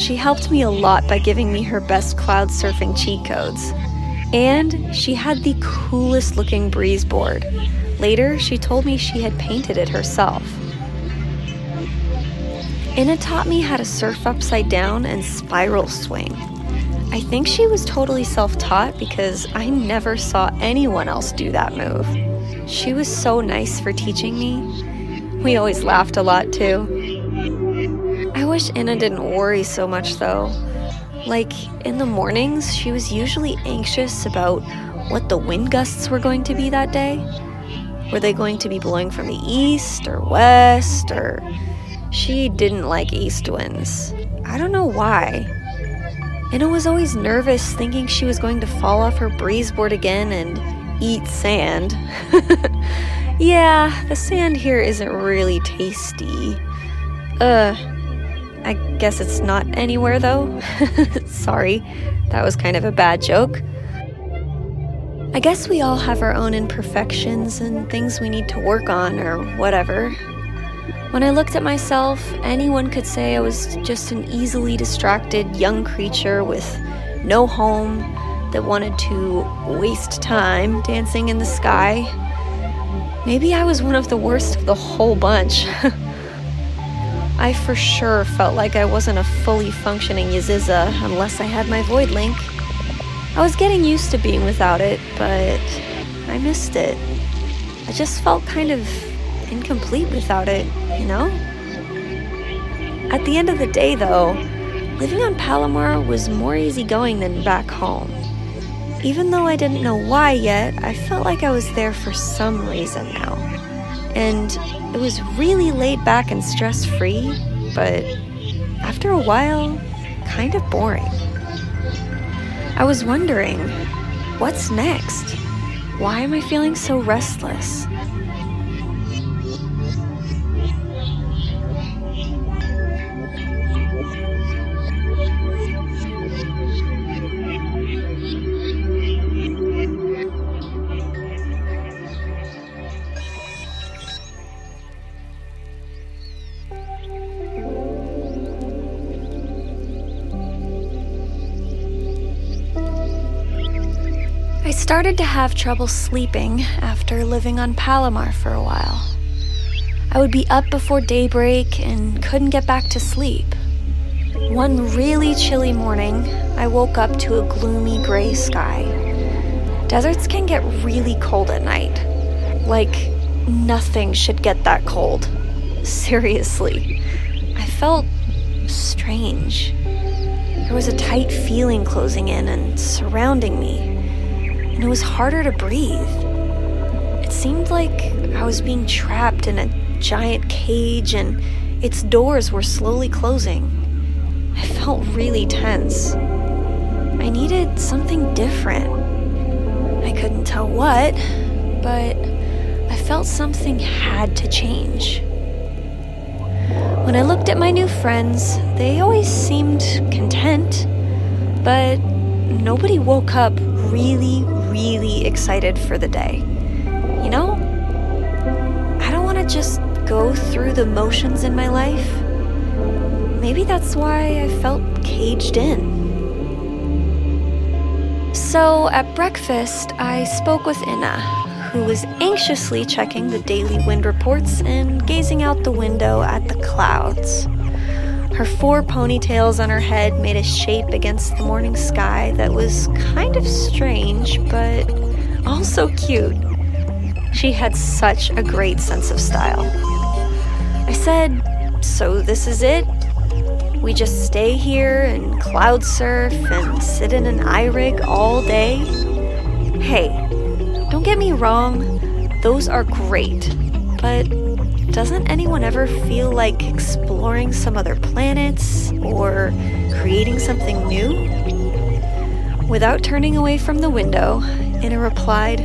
She helped me a lot by giving me her best cloud surfing cheat codes. And she had the coolest looking breeze board. Later, she told me she had painted it herself. Inna taught me how to surf upside down and spiral swing. I think she was totally self taught because I never saw anyone else do that move. She was so nice for teaching me. We always laughed a lot too. I wish Anna didn't worry so much though. Like in the mornings, she was usually anxious about what the wind gusts were going to be that day. Were they going to be blowing from the east or west or she didn't like east winds. I don't know why. Inna was always nervous, thinking she was going to fall off her breeze board again and eat sand. yeah, the sand here isn't really tasty. Uh, I guess it's not anywhere though. Sorry, that was kind of a bad joke. I guess we all have our own imperfections and things we need to work on or whatever. When I looked at myself, anyone could say I was just an easily distracted young creature with no home that wanted to waste time dancing in the sky. Maybe I was one of the worst of the whole bunch. I for sure felt like I wasn't a fully functioning Yaziza unless I had my Void Link. I was getting used to being without it, but I missed it. I just felt kind of incomplete without it, you know? At the end of the day, though, living on Palomar was more easygoing than back home. Even though I didn't know why yet, I felt like I was there for some reason now. And it was really laid back and stress free, but after a while, kind of boring. I was wondering, what's next? Why am I feeling so restless? Started to have trouble sleeping after living on Palomar for a while. I would be up before daybreak and couldn't get back to sleep. One really chilly morning, I woke up to a gloomy gray sky. Deserts can get really cold at night. Like, nothing should get that cold. Seriously. I felt strange. There was a tight feeling closing in and surrounding me and it was harder to breathe. It seemed like I was being trapped in a giant cage and its doors were slowly closing. I felt really tense. I needed something different. I couldn't tell what, but I felt something had to change. When I looked at my new friends, they always seemed content, but nobody woke up really, really excited for the day. You know, I don't want to just go through the motions in my life. Maybe that's why I felt caged in. So at breakfast, I spoke with Inna, who was anxiously checking the daily wind reports and gazing out the window at the clouds. Her four ponytails on her head made a shape against the morning sky that was kind of strange, but also cute. She had such a great sense of style. I said, So this is it? We just stay here and cloud surf and sit in an iRig all day? Hey, don't get me wrong, those are great, but doesn't anyone ever feel like exploring some other planets or creating something new? Without turning away from the window, Inna replied,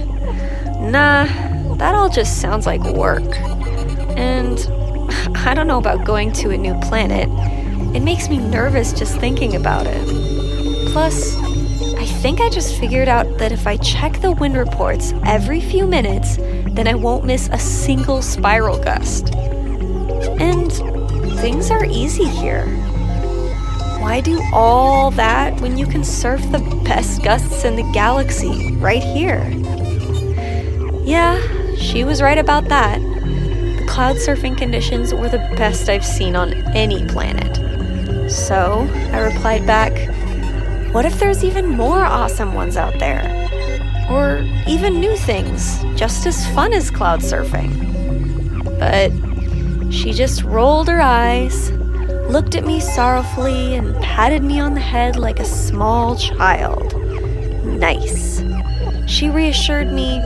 Nah, that all just sounds like work. And I don't know about going to a new planet. It makes me nervous just thinking about it. Plus, I think I just figured out that if I check the wind reports every few minutes, then I won't miss a single spiral gust. And things are easy here. Why do all that when you can surf the best gusts in the galaxy right here? Yeah, she was right about that. The cloud surfing conditions were the best I've seen on any planet. So I replied back, What if there's even more awesome ones out there? or even new things, just as fun as cloud surfing. But she just rolled her eyes, looked at me sorrowfully, and patted me on the head like a small child. Nice. She reassured me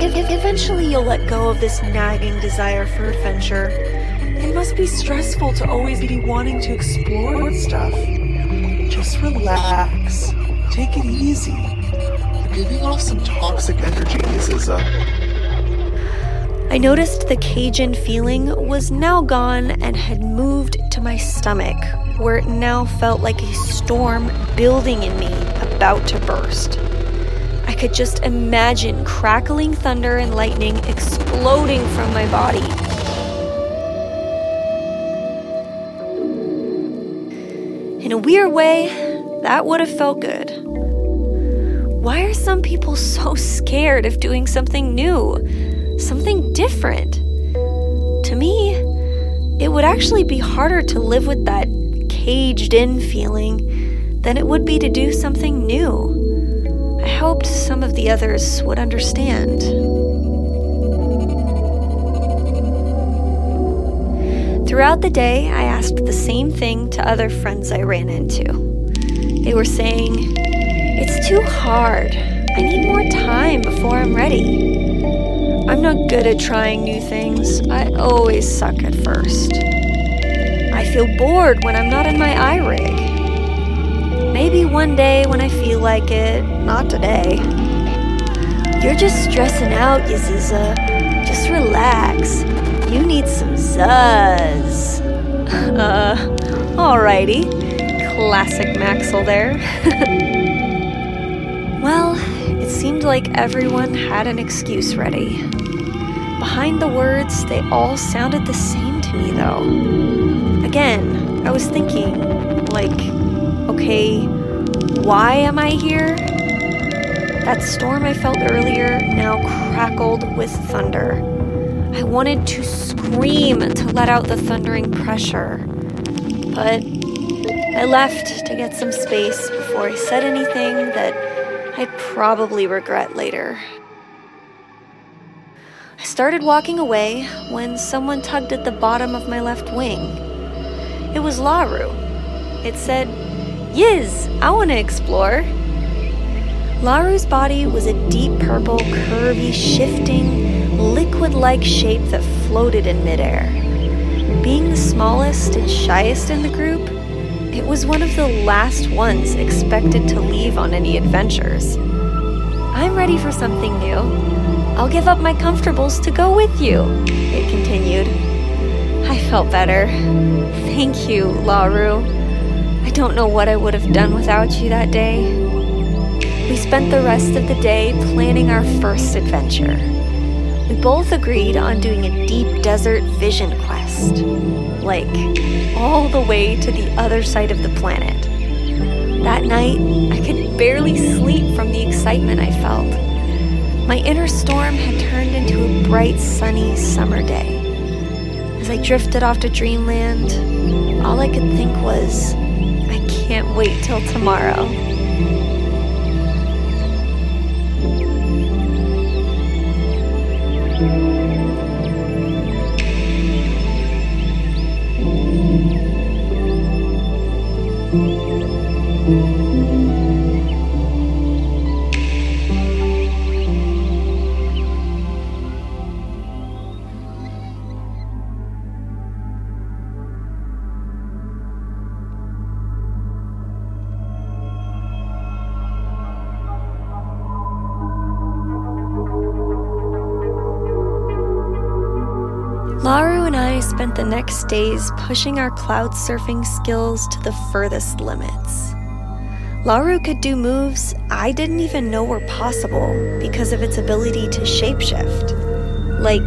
if, if eventually you'll let go of this nagging desire for adventure. It must be stressful to always be wanting to explore stuff. Just relax. Take it easy giving off some toxic energy, Yaziza. I noticed the Cajun feeling was now gone and had moved to my stomach, where it now felt like a storm building in me, about to burst. I could just imagine crackling thunder and lightning exploding from my body. In a weird way, that would have felt good. Why are some people so scared of doing something new? Something different. To me, it would actually be harder to live with that caged in feeling than it would be to do something new. I hoped some of the others would understand. Throughout the day, I asked the same thing to other friends I ran into. They were saying, It's too hard. I need more time before I'm ready. I'm not good at trying new things. I always suck at first. I feel bored when I'm not in my iRig. Maybe one day when I feel like it, not today. You're just stressing out, Yaziza. Just relax. You need some zuzz. Uh, alrighty. Classic Maxwell there. seemed like everyone had an excuse ready. Behind the words, they all sounded the same to me, though. Again, I was thinking, like, okay, why am I here? That storm I felt earlier now crackled with thunder. I wanted to scream to let out the thundering pressure, but I left to get some space before I said anything that I'd probably regret later. I started walking away when someone tugged at the bottom of my left wing. It was Laru. It said, Yiz, I want to explore. Laru's body was a deep purple, curvy, shifting, liquid like shape that floated in midair. Being the smallest and shyest in the group, it was one of the last ones expected to leave on any adventures. I'm ready for something new. I'll give up my comfortables to go with you, it continued. I felt better. Thank you, Laru. I don't know what I would have done without you that day. We spent the rest of the day planning our first adventure. We both agreed on doing a deep desert vision quest. Like, all the way to the other side of the planet. That night, I could barely sleep from the excitement I felt. My inner storm had turned into a bright, sunny summer day. As I drifted off to dreamland, all I could think was, I can't wait till tomorrow. Days pushing our cloud surfing skills to the furthest limits. Laru could do moves I didn't even know were possible because of its ability to shapeshift, like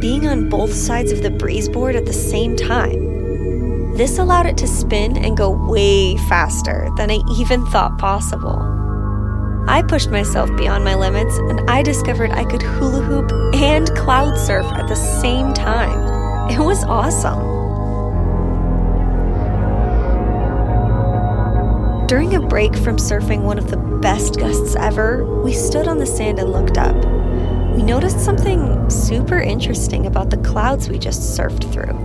being on both sides of the breeze board at the same time. This allowed it to spin and go way faster than I even thought possible. I pushed myself beyond my limits and I discovered I could hula hoop and cloud surf at the same time. It was awesome. During a break from surfing one of the best gusts ever, we stood on the sand and looked up. We noticed something super interesting about the clouds we just surfed through.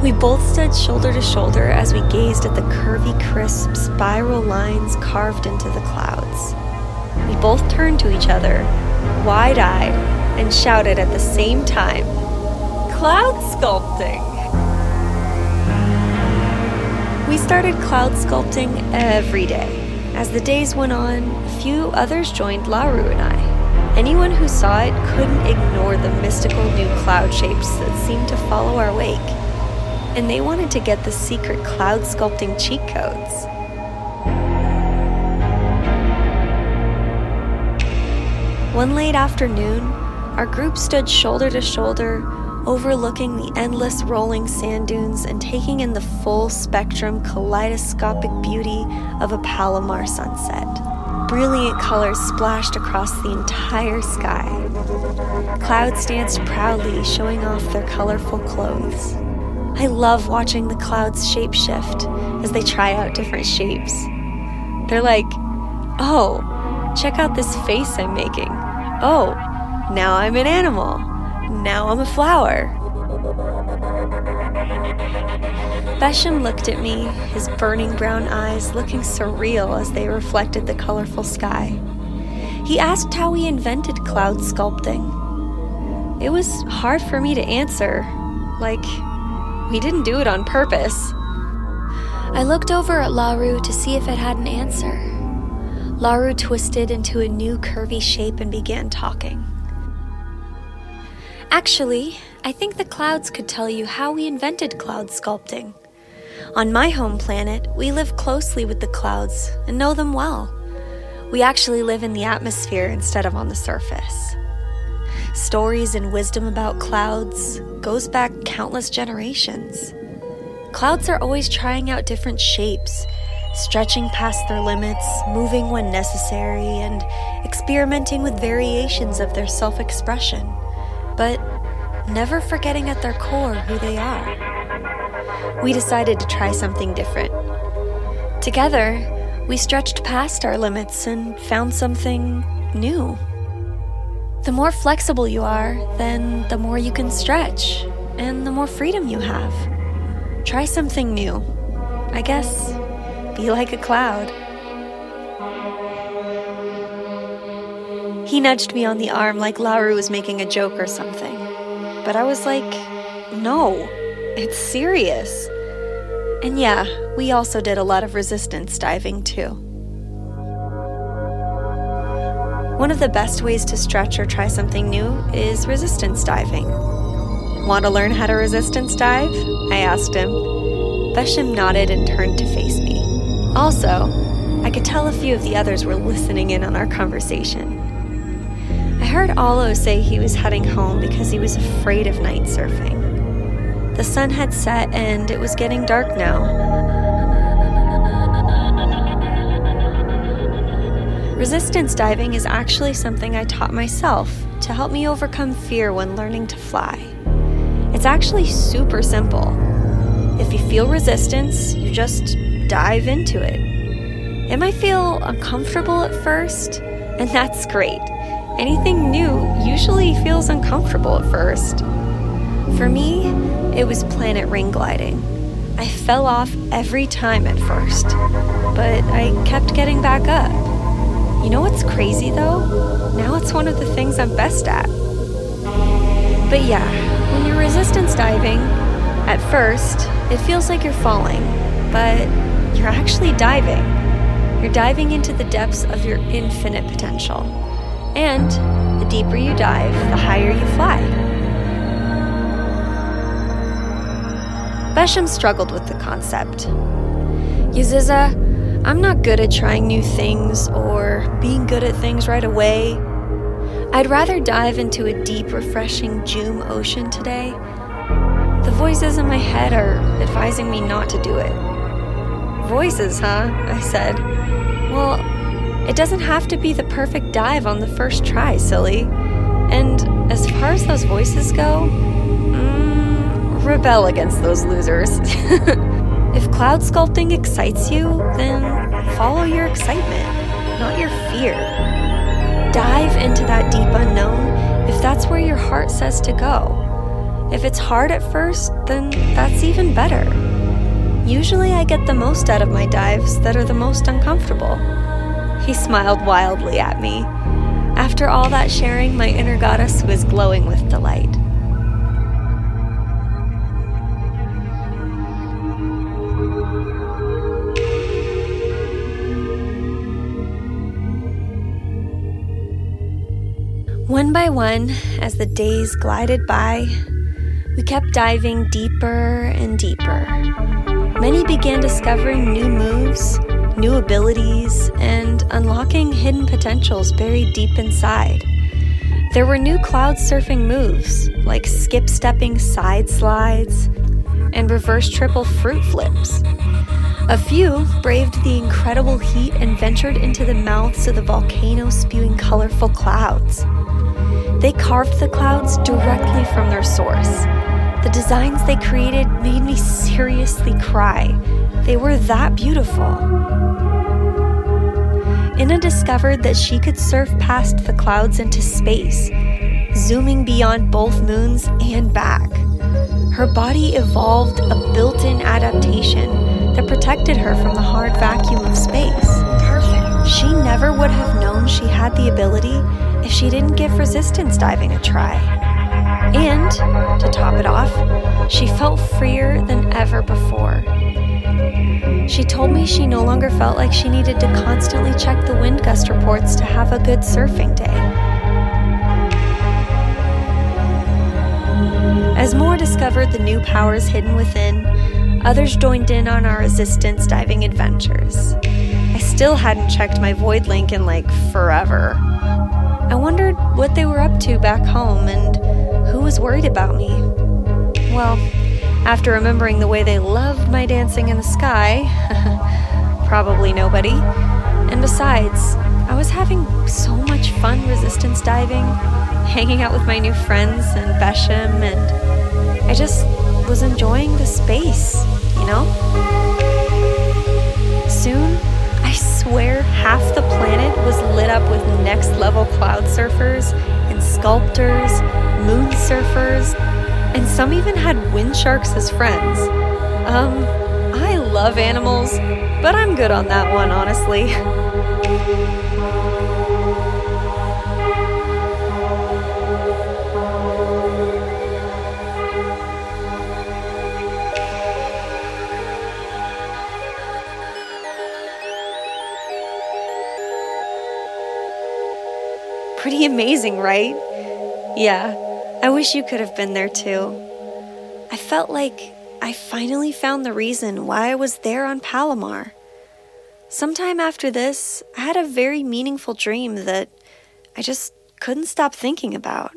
We both stood shoulder to shoulder as we gazed at the curvy, crisp, spiral lines carved into the clouds. We both turned to each other, wide eyed, and shouted at the same time Cloud sculpting! We started cloud sculpting every day. As the days went on, a few others joined Laru and I. Anyone who saw it couldn't ignore the mystical new cloud shapes that seemed to follow our wake and they wanted to get the secret cloud sculpting cheat codes. One late afternoon, our group stood shoulder to shoulder, overlooking the endless rolling sand dunes and taking in the full spectrum kaleidoscopic beauty of a Palomar sunset. brilliant colors splashed across the entire sky. Clouds danced proudly, showing off their colorful clothes. I love watching the clouds shapeshift as they try out different shapes. They're like, oh, check out this face I'm making. Oh, now I'm an animal. Now I'm a flower. Besham looked at me, his burning brown eyes looking surreal as they reflected the colorful sky. He asked how we invented cloud sculpting. It was hard for me to answer, like, we didn't do it on purpose. I looked over at Laru to see if it had an answer. Laru twisted into a new curvy shape and began talking. Actually, I think the clouds could tell you how we invented cloud sculpting. On my home planet, we live closely with the clouds and know them well. We actually live in the atmosphere instead of on the surface. Stories and wisdom about clouds goes back countless generations. Clouds are always trying out different shapes, stretching past their limits, moving when necessary, and experimenting with variations of their self expression, never forgetting at their core who they are. We decided to try something different. Together, we stretched past our limits and found something new. The more flexible you are, then the more you can stretch, and the more freedom you have. Try something new. I guess be like a cloud. He nudged me on the arm like Laru was making a joke or something. But I was like, no, it's serious. And yeah, we also did a lot of resistance diving too. One of the best ways to stretch or try something new is resistance diving. Want to learn how to resistance dive? I asked him. Besham nodded and turned to face me. Also, I could tell a few of the others were listening in on our conversation. I heard Alo say he was heading home because he was afraid of night surfing. The sun had set and it was getting dark now. Resistance diving is actually something I taught myself to help me overcome fear when learning to fly. It's actually super simple. If you feel resistance, you just dive into it. It might feel uncomfortable at first, and that's great. Anything new usually feels uncomfortable at first. For me, it was planet ring gliding. I fell off every time at first, but I kept getting back up. You know what's crazy though? Now it's one of the things I'm best at. But yeah, when you're resistance diving, at first, it feels like you're falling, but you're actually diving. You're diving into the depths of your infinite potential. And the deeper you dive, the higher you fly. Besham struggled with the concept. Yaziza, uh, I'm not good at trying new things or being good at things right away. I'd rather dive into a deep, refreshing Joom ocean today. The voices in my head are advising me not to do it. Voices, huh? I said. It doesn't have to be the perfect dive on the first try, silly. And as far as those voices go, mm, rebel against those losers. if cloud sculpting excites you, then follow your excitement, not your fear. Dive into that deep unknown if that's where your heart says to go. If it's hard at first, then that's even better. Usually, I get the most out of my dives that are the most uncomfortable. He smiled wildly at me. After all that sharing, my inner goddess was glowing with delight. One by one, as the days glided by, we kept diving deeper and deeper. Many began discovering new moves, new abilities, and unlocking hidden potentials buried deep inside. There were new cloud surfing moves, like skip stepping side slides, and reverse triple fruit flips. A few braved the incredible heat and ventured into the mouths of the volcano spewing colorful clouds. They carved the clouds directly from their source. The designs they created made me seriously cry. They were that beautiful. Inna discovered that she could surf past the clouds into space, zooming beyond both moons and back. Her body evolved a built in adaptation that protected her from the hard vacuum of space. Perfect. She never would have known she had the ability if she didn't give resistance diving a try. And, to top it off, she felt freer than ever before. She told me she no longer felt like she needed to constantly check the wind gust reports to have a good surfing day. As more discovered the new powers hidden within, others joined in on our resistance diving adventures. I still hadn't checked my void link in like forever. I wondered what they were up to back home and who was worried about me. Well, after remembering the way they loved my dancing in the sky, probably nobody. And besides, I was having so much fun resistance diving, hanging out with my new friends and Besham, and I just was enjoying the space, you know? Soon, I swear half the planet was lit up with next level cloud surfers and sculptors, moon surfers, and some even had wind sharks as friends. Um, I love animals, but I'm good on that one, honestly. Pretty amazing, right? Yeah, I wish you could have been there too. I felt like I finally found the reason why I was there on Palomar. Sometime after this, I had a very meaningful dream that I just couldn't stop thinking about.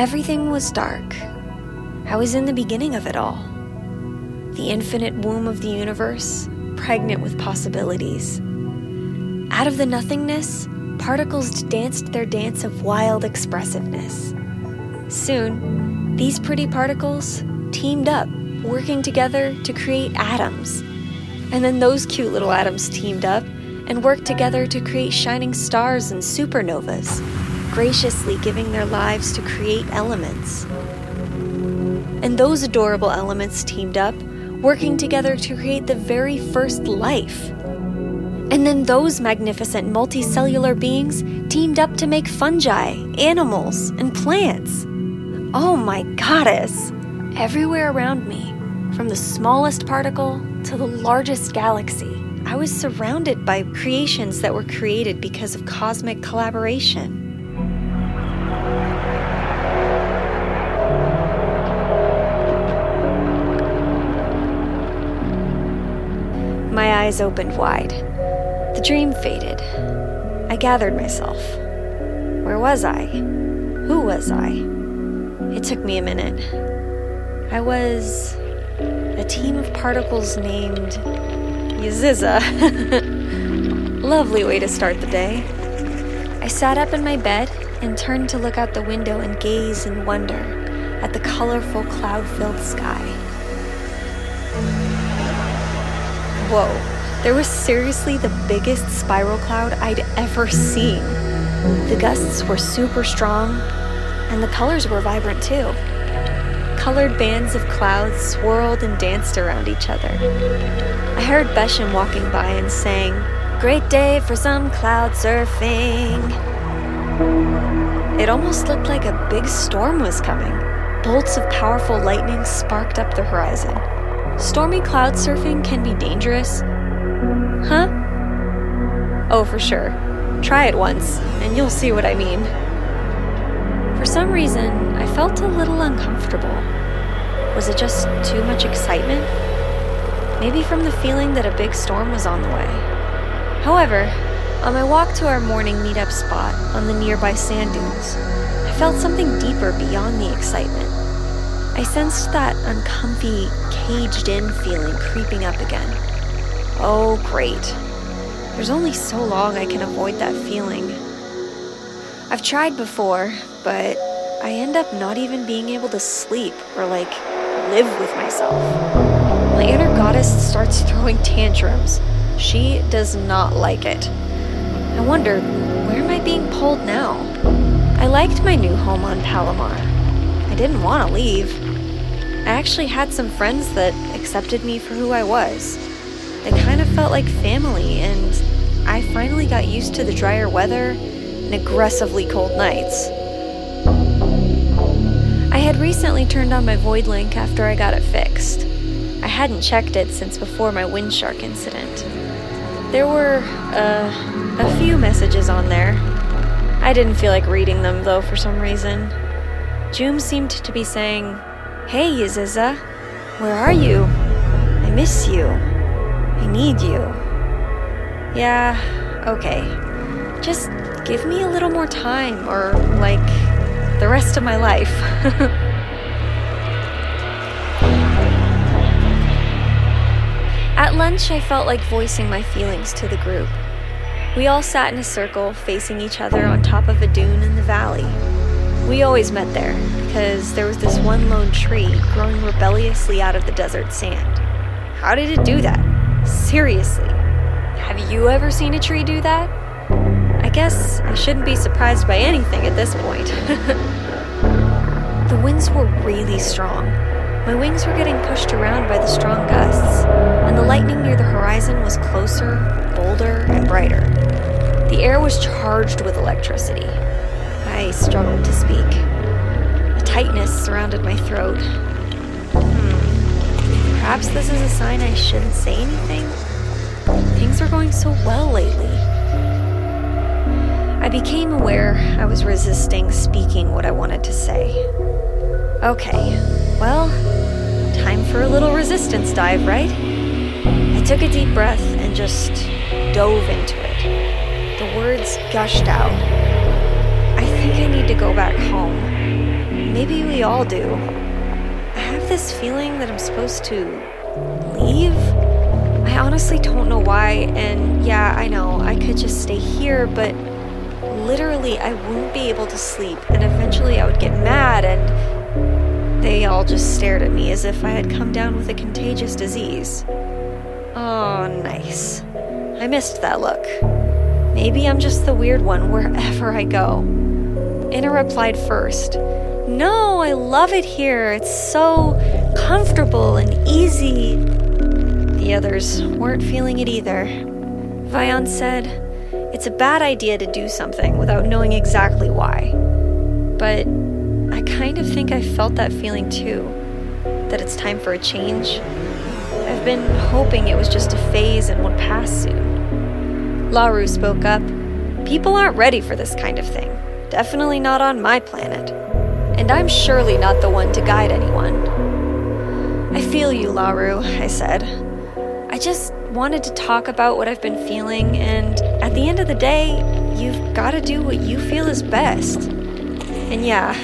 Everything was dark. I was in the beginning of it all. The infinite womb of the universe, pregnant with possibilities. Out of the nothingness, particles danced their dance of wild expressiveness. Soon, these pretty particles teamed up, working together to create atoms. And then those cute little atoms teamed up and worked together to create shining stars and supernovas graciously giving their lives to create elements. And those adorable elements teamed up, working together to create the very first life. And then those magnificent multicellular beings teamed up to make fungi, animals, and plants. Oh my goddess! Everywhere around me, from the smallest particle to the largest galaxy, I was surrounded by creations that were created because of cosmic collaboration. My eyes opened wide. The dream faded. I gathered myself. Where was I? Who was I? It took me a minute. I was a team of particles named Yaziza. Lovely way to start the day. I sat up in my bed and turned to look out the window and gaze in wonder at the colorful cloud filled sky. Whoa, there was seriously the biggest spiral cloud I'd ever seen. The gusts were super strong, and the colors were vibrant too. Colored bands of clouds swirled and danced around each other. I heard Besham walking by and saying, Great day for some cloud surfing. It almost looked like a big storm was coming. Bolts of powerful lightning sparked up the horizon. Stormy cloud surfing can be dangerous? Huh? Oh, for sure. Try it once, and you'll see what I mean. For some reason, I felt a little uncomfortable. Was it just too much excitement? Maybe from the feeling that a big storm was on the way. However, on my walk to our morning meetup spot on the nearby sand dunes, I felt something deeper beyond the excitement. I sensed that uncomfy, caged in feeling creeping up again. Oh, great. There's only so long I can avoid that feeling. I've tried before, but I end up not even being able to sleep or, like, live with myself. My inner goddess starts throwing tantrums. She does not like it. I wonder, where am I being pulled now? I liked my new home on Palomar. I didn't want to leave. I actually had some friends that accepted me for who I was. It kind of felt like family, and I finally got used to the drier weather and aggressively cold nights. I had recently turned on my Void Link after I got it fixed. I hadn't checked it since before my Windshark incident. There were, uh, a few messages on there. I didn't feel like reading them, though, for some reason. Joom seemed to be saying, Hey, Yaziza, where are you? I miss you. I need you. Yeah, okay. Just give me a little more time, or like the rest of my life. At lunch, I felt like voicing my feelings to the group. We all sat in a circle, facing each other on top of a dune in the valley. We always met there, because there was this one lone tree growing rebelliously out of the desert sand. How did it do that? Seriously. Have you ever seen a tree do that? I guess I shouldn't be surprised by anything at this point. the winds were really strong. My wings were getting pushed around by the strong gusts, and the lightning near the horizon was closer, bolder, and brighter. The air was charged with electricity. I struggled to speak. A tightness surrounded my throat. Hmm. Perhaps this is a sign I shouldn't say anything? Things are going so well lately. I became aware I was resisting speaking what I wanted to say. Okay, well, time for a little resistance dive, right? I took a deep breath and just dove into it. The words gushed out. I need to go back home. Maybe we all do. I have this feeling that I'm supposed to leave. I honestly don't know why, and yeah, I know, I could just stay here, but literally I wouldn't be able to sleep, and eventually I would get mad, and they all just stared at me as if I had come down with a contagious disease. Oh, nice. I missed that look. Maybe I'm just the weird one wherever I go. Inna replied first. No, I love it here. It's so comfortable and easy. The others weren't feeling it either. Vion said, It's a bad idea to do something without knowing exactly why. But I kind of think I felt that feeling too that it's time for a change. I've been hoping it was just a phase and would pass soon. Laru spoke up. People aren't ready for this kind of thing. Definitely not on my planet. And I'm surely not the one to guide anyone. I feel you, Laru, I said. I just wanted to talk about what I've been feeling, and at the end of the day, you've got to do what you feel is best. And yeah,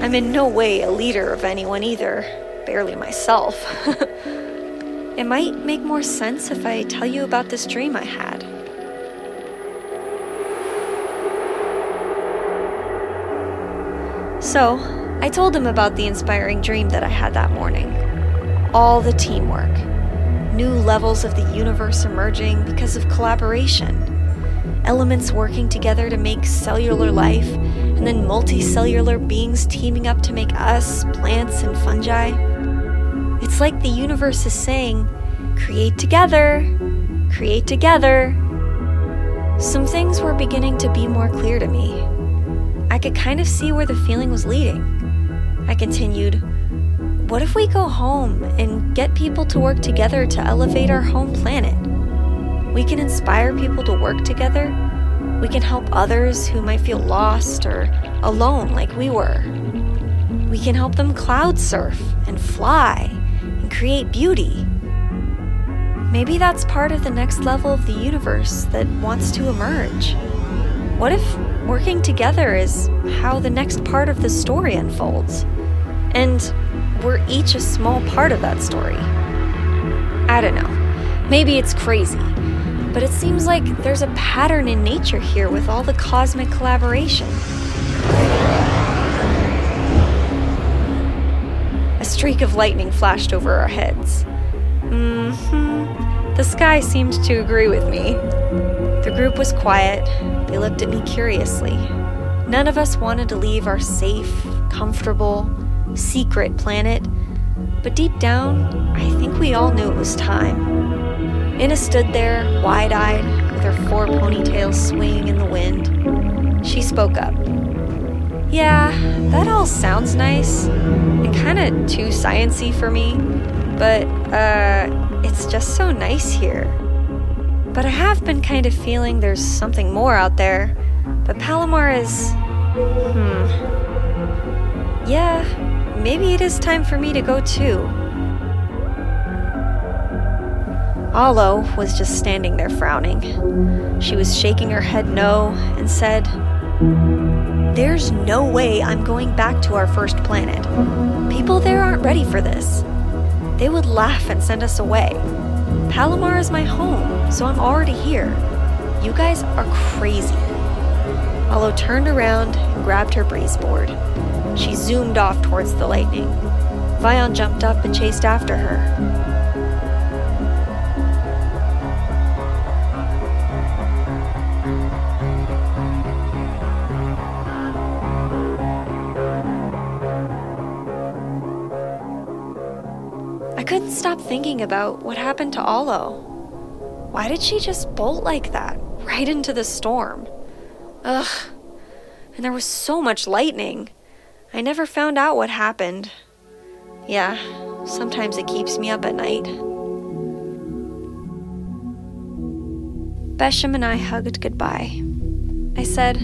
I'm in no way a leader of anyone either, barely myself. It might make more sense if I tell you about this dream I had. So, I told him about the inspiring dream that I had that morning. All the teamwork, new levels of the universe emerging because of collaboration, elements working together to make cellular life, and then multicellular beings teaming up to make us, plants, and fungi. It's like the universe is saying, create together, create together. Some things were beginning to be more clear to me. I could kind of see where the feeling was leading. I continued, what if we go home and get people to work together to elevate our home planet? We can inspire people to work together. We can help others who might feel lost or alone like we were. We can help them cloud surf and fly and create beauty. Maybe that's part of the next level of the universe that wants to emerge. What if working together is how the next part of the story unfolds? And we're each a small part of that story. I don't know. Maybe it's crazy, but it seems like there's a pattern in nature here with all the cosmic collaboration. A streak of lightning flashed over our heads. hmm. The sky seemed to agree with me. The group was quiet. They looked at me curiously. None of us wanted to leave our safe, comfortable, secret planet, but deep down, I think we all knew it was time. Inna stood there, wide eyed, with her four ponytails swinging in the wind. She spoke up. Yeah, that all sounds nice and kind of too sciency for me, but uh, it's just so nice here. But I have been kind of feeling there's something more out there. But Palomar is. Hmm. Yeah, maybe it is time for me to go too. Alo was just standing there frowning. She was shaking her head no and said, There's no way I'm going back to our first planet. People there aren't ready for this. They would laugh and send us away. Palomar is my home, so I'm already here. You guys are crazy. Alo turned around and grabbed her brace board. She zoomed off towards the lightning. Vion jumped up and chased after her. Couldn't stop thinking about what happened to Alo. Why did she just bolt like that, right into the storm? Ugh. And there was so much lightning. I never found out what happened. Yeah, sometimes it keeps me up at night. Besham and I hugged goodbye. I said,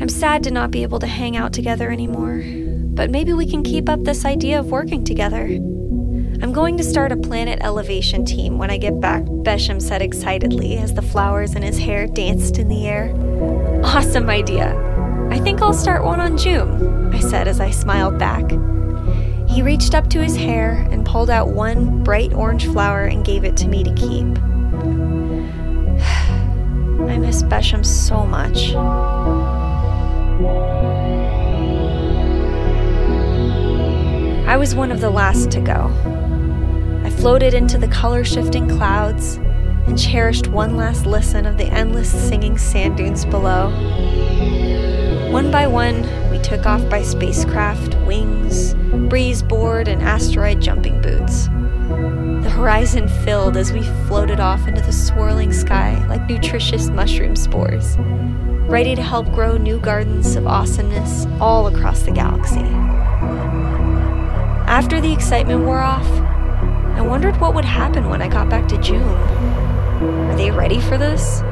I'm sad to not be able to hang out together anymore, but maybe we can keep up this idea of working together. I'm going to start a planet elevation team when I get back, Besham said excitedly as the flowers in his hair danced in the air. Awesome idea. I think I'll start one on Joom, I said as I smiled back. He reached up to his hair and pulled out one bright orange flower and gave it to me to keep. I miss Besham so much. I was one of the last to go. Floated into the color shifting clouds and cherished one last listen of the endless singing sand dunes below. One by one, we took off by spacecraft, wings, breeze board, and asteroid jumping boots. The horizon filled as we floated off into the swirling sky like nutritious mushroom spores, ready to help grow new gardens of awesomeness all across the galaxy. After the excitement wore off, I wondered what would happen when I got back to Joom. Are they ready for this?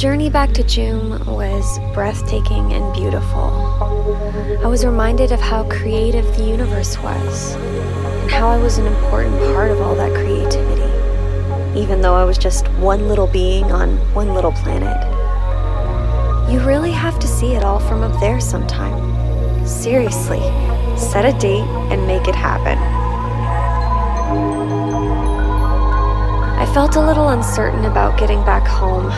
Journey back to Joom was breathtaking and beautiful. I was reminded of how creative the universe was, and how I was an important part of all that creativity. even though I was just one little being on one little planet. You really have to see it all from up there sometime. Seriously, set a date and make it happen. I felt a little uncertain about getting back home.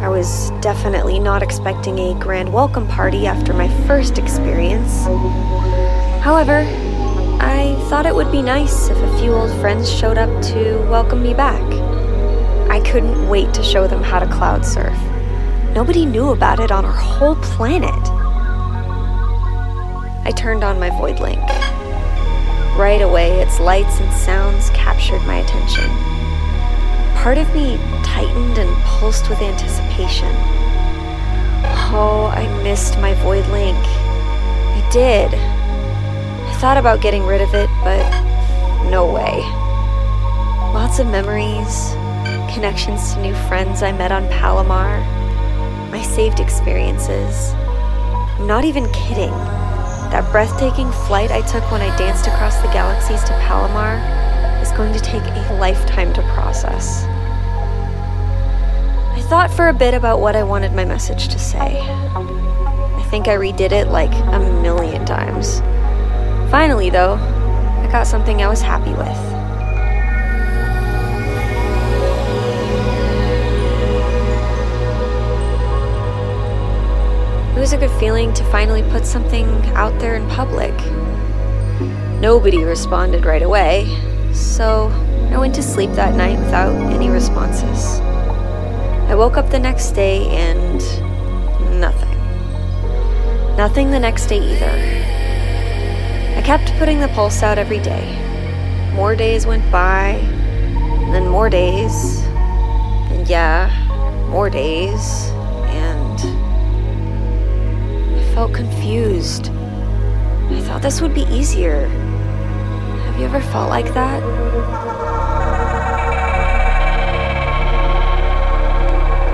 I was definitely not expecting a grand welcome party after my first experience. However, I thought it would be nice if a few old friends showed up to welcome me back. I couldn't wait to show them how to cloud surf. Nobody knew about it on our whole planet. I turned on my Void Link. Right away, its lights and sounds captured my attention. Part of me tightened and pulsed with anticipation. Oh, I missed my Void Link. I did. I thought about getting rid of it, but no way. Lots of memories, connections to new friends I met on Palomar, my saved experiences. I'm not even kidding. That breathtaking flight I took when I danced across the galaxies to Palomar is going to take a lifetime to process. I thought for a bit about what I wanted my message to say. I think I redid it like a million times. Finally, though, I got something I was happy with. It was a good feeling to finally put something out there in public. Nobody responded right away, so I went to sleep that night without any responses. Woke up the next day and nothing. Nothing the next day either. I kept putting the pulse out every day. More days went by, then more days, and yeah, more days, and I felt confused. I thought this would be easier. Have you ever felt like that?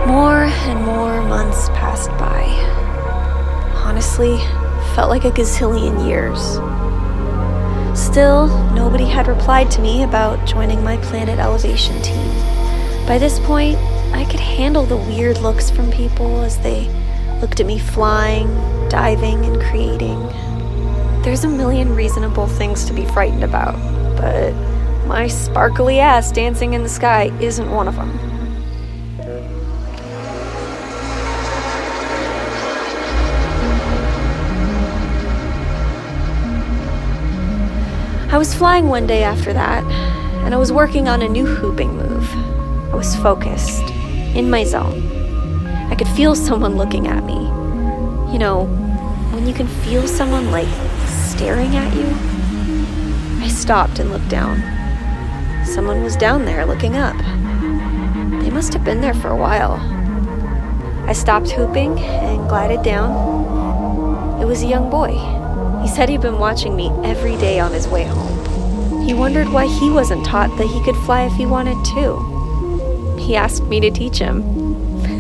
More and more months passed by. Honestly, felt like a gazillion years. Still, nobody had replied to me about joining my planet elevation team. By this point, I could handle the weird looks from people as they looked at me flying, diving, and creating. There's a million reasonable things to be frightened about, but my sparkly ass dancing in the sky isn't one of them. I was flying one day after that, and I was working on a new hooping move. I was focused, in my zone. I could feel someone looking at me. You know, when you can feel someone like staring at you? I stopped and looked down. Someone was down there looking up. They must have been there for a while. I stopped hooping and glided down. It was a young boy. He said he'd been watching me every day on his way home. He wondered why he wasn't taught that he could fly if he wanted to. He asked me to teach him.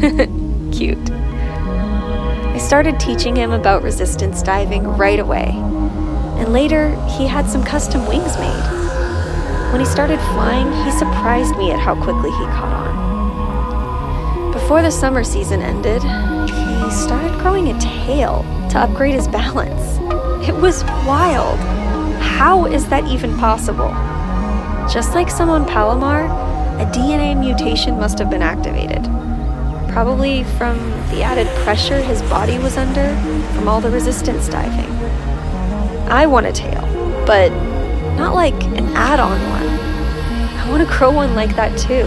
Cute. I started teaching him about resistance diving right away. And later, he had some custom wings made. When he started flying, he surprised me at how quickly he caught on. Before the summer season ended, he started growing a tail to upgrade his balance. It was wild. How is that even possible? Just like some on Palomar, a DNA mutation must have been activated. Probably from the added pressure his body was under from all the resistance diving. I want a tail, but not like an add on one. I want to grow one like that too.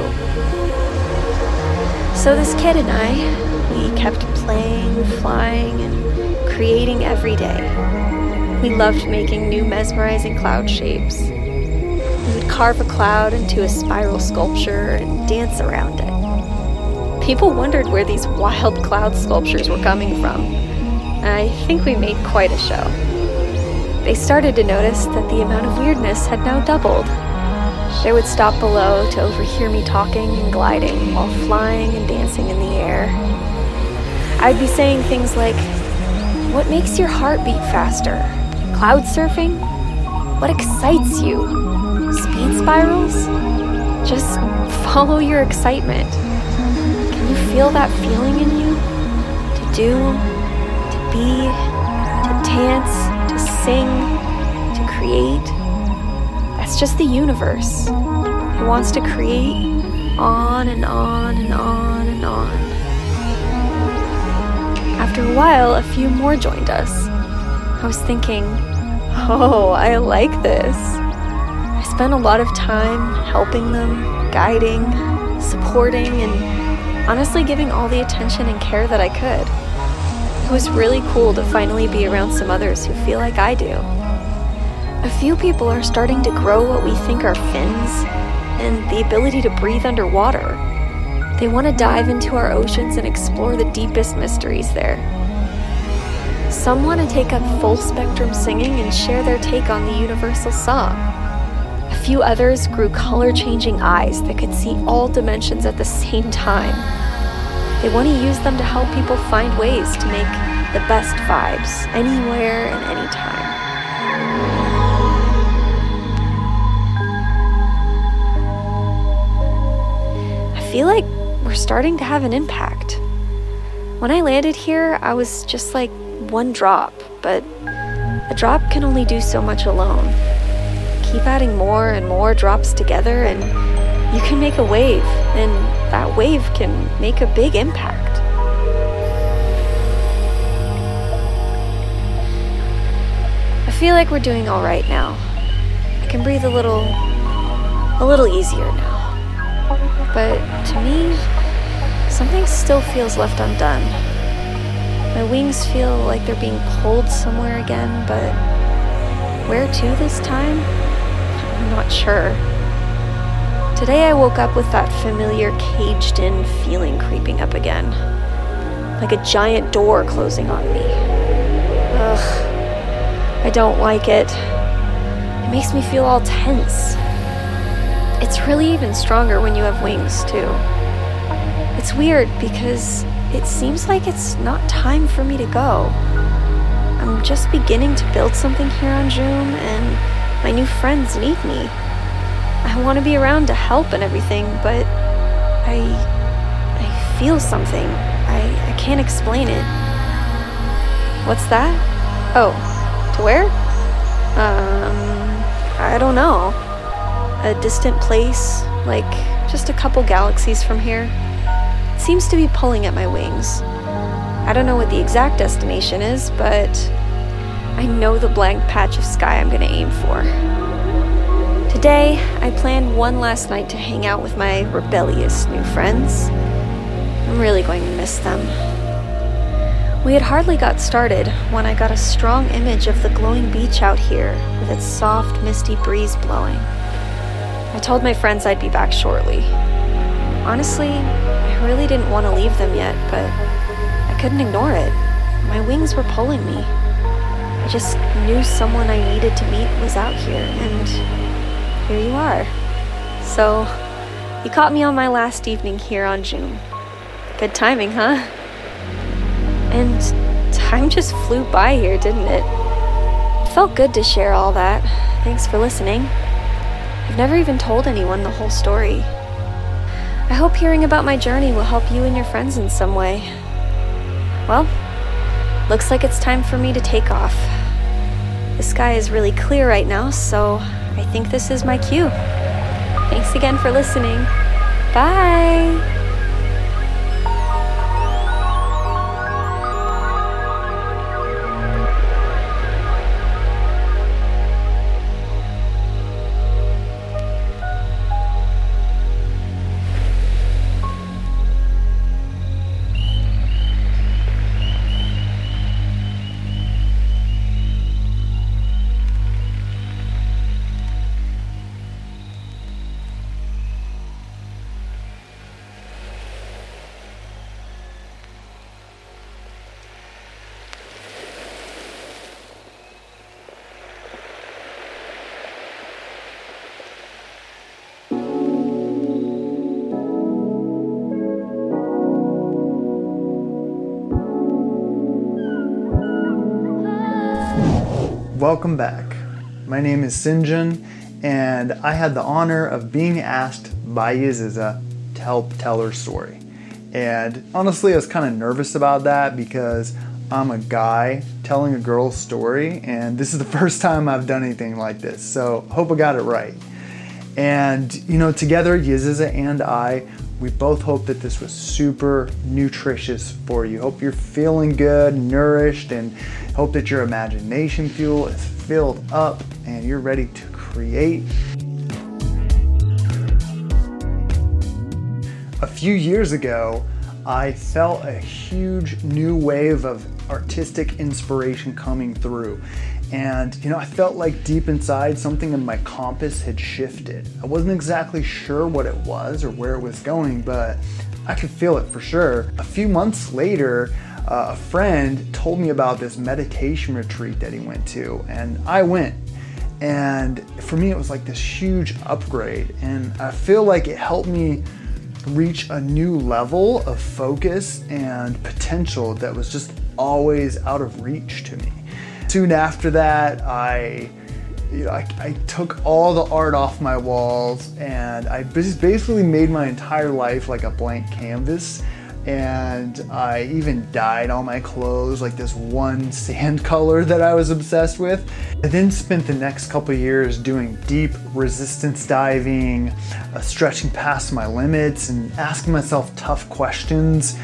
So, this kid and I, we kept playing, flying, and creating every day. We loved making new mesmerizing cloud shapes. We would carve a cloud into a spiral sculpture and dance around it. People wondered where these wild cloud sculptures were coming from. I think we made quite a show. They started to notice that the amount of weirdness had now doubled. They would stop below to overhear me talking and gliding while flying and dancing in the air. I'd be saying things like, What makes your heart beat faster? Cloud surfing? What excites you? Speed spirals? Just follow your excitement. Can you feel that feeling in you? To do, to be, to dance, to sing, to create. That's just the universe. It wants to create on and on and on and on. After a while, a few more joined us. I was thinking, oh, I like this. I spent a lot of time helping them, guiding, supporting, and honestly giving all the attention and care that I could. It was really cool to finally be around some others who feel like I do. A few people are starting to grow what we think are fins and the ability to breathe underwater. They want to dive into our oceans and explore the deepest mysteries there. Some want to take up full spectrum singing and share their take on the universal song. A few others grew color changing eyes that could see all dimensions at the same time. They want to use them to help people find ways to make the best vibes anywhere and anytime. I feel like we're starting to have an impact. When I landed here, I was just like one drop, but a drop can only do so much alone. Keep adding more and more drops together, and you can make a wave, and that wave can make a big impact. I feel like we're doing all right now. I can breathe a little a little easier now. But to me, something still feels left undone. My wings feel like they're being pulled somewhere again, but where to this time? I'm not sure. Today I woke up with that familiar caged in feeling creeping up again. Like a giant door closing on me. Ugh. I don't like it. It makes me feel all tense. It's really even stronger when you have wings, too. It's weird because it seems like it's not time for me to go. I'm just beginning to build something here on Joom, and my new friends need me. I want to be around to help and everything, but I I feel something. I, I can't explain it. What's that? Oh, to where? Um, I don't know. A distant place, like just a couple galaxies from here. Seems to be pulling at my wings. I don't know what the exact destination is, but I know the blank patch of sky I'm gonna aim for. Today, I planned one last night to hang out with my rebellious new friends. I'm really going to miss them. We had hardly got started when I got a strong image of the glowing beach out here with its soft, misty breeze blowing. I told my friends I'd be back shortly. Honestly, I really didn't want to leave them yet, but I couldn't ignore it. My wings were pulling me. I just knew someone I needed to meet was out here, and here you are. So, you caught me on my last evening here on Joom. Good timing, huh? And time just flew by here, didn't it? It felt good to share all that. Thanks for listening. I've never even told anyone the whole story. I hope hearing about my journey will help you and your friends in some way. Well, looks like it's time for me to take off. The sky is really clear right now, so I think this is my cue. Thanks again for listening. Bye! Welcome back. My name is Sinjin, and I had the honor of being asked by Yaziza to help tell her story. And honestly, I was kind of nervous about that because I'm a guy telling a girl's story, and this is the first time I've done anything like this. So, hope I got it right. And, you know, together, Yaziza and I, we both hope that this was super nutritious for you. Hope you're feeling good, nourished, and hope that your imagination fuel is filled up and you're ready to create. A few years ago, I felt a huge new wave of artistic inspiration coming through. And, you know, I felt like deep inside something in my compass had shifted. I wasn't exactly sure what it was or where it was going, but I could feel it for sure. A few months later, uh, a friend told me about this meditation retreat that he went to, and I went. And for me, it was like this huge upgrade. And I feel like it helped me reach a new level of focus and potential that was just always out of reach to me. Soon after that, I you know, I, I, took all the art off my walls and I just basically made my entire life like a blank canvas and I even dyed all my clothes like this one sand color that I was obsessed with. I then spent the next couple years doing deep resistance diving, uh, stretching past my limits, and asking myself tough questions.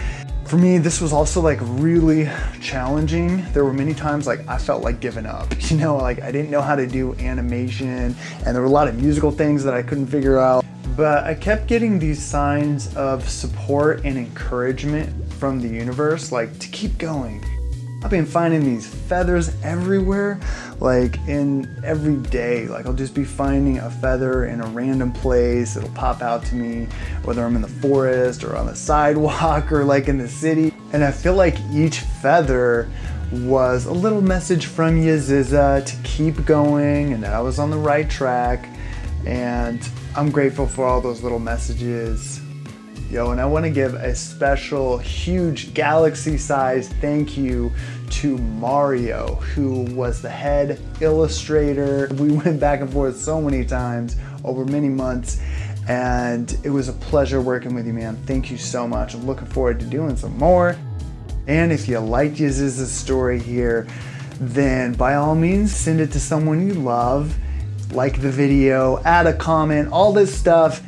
For me, this was also like really challenging. There were many times like I felt like giving up. You know, like I didn't know how to do animation, and there were a lot of musical things that I couldn't figure out but I kept getting these signs of support and encouragement from the universe, like to keep going. I've been finding these feathers everywhere, like in every day. Like I'll just be finding a feather in a random place. It'll pop out to me, whether I'm in the forest or on the sidewalk or like in the city. And I feel like each feather was a little message from Yaziza to keep going and that I was on the right track. And I'm grateful for all those little messages. Yo, and I want to give a special, huge galaxy sized thank you to Mario, who was the head illustrator. We went back and forth so many times over many months, and it was a pleasure working with you, man. Thank you so much. I'm looking forward to doing some more. And if you liked Yaziza's story here, then by all means, send it to someone you love like the video, add a comment, all this stuff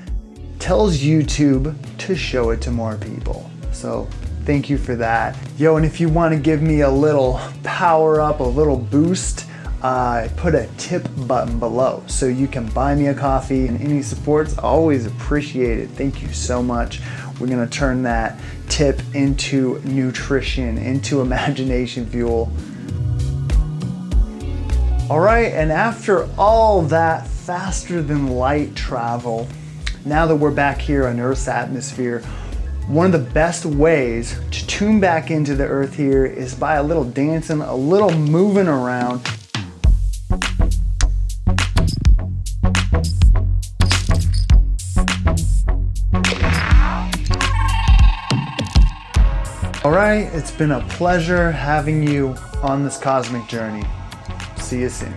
tells YouTube to show it to more people. So thank you for that. Yo, and if you want to give me a little power up, a little boost, I uh, put a tip button below so you can buy me a coffee and any support's always appreciated. Thank you so much. We're gonna turn that tip into nutrition, into imagination fuel. All right, and after all that faster than light travel, now that we're back here on Earth's atmosphere, one of the best ways to tune back into the Earth here is by a little dancing, a little moving around. All right, it's been a pleasure having you on this cosmic journey. See you soon.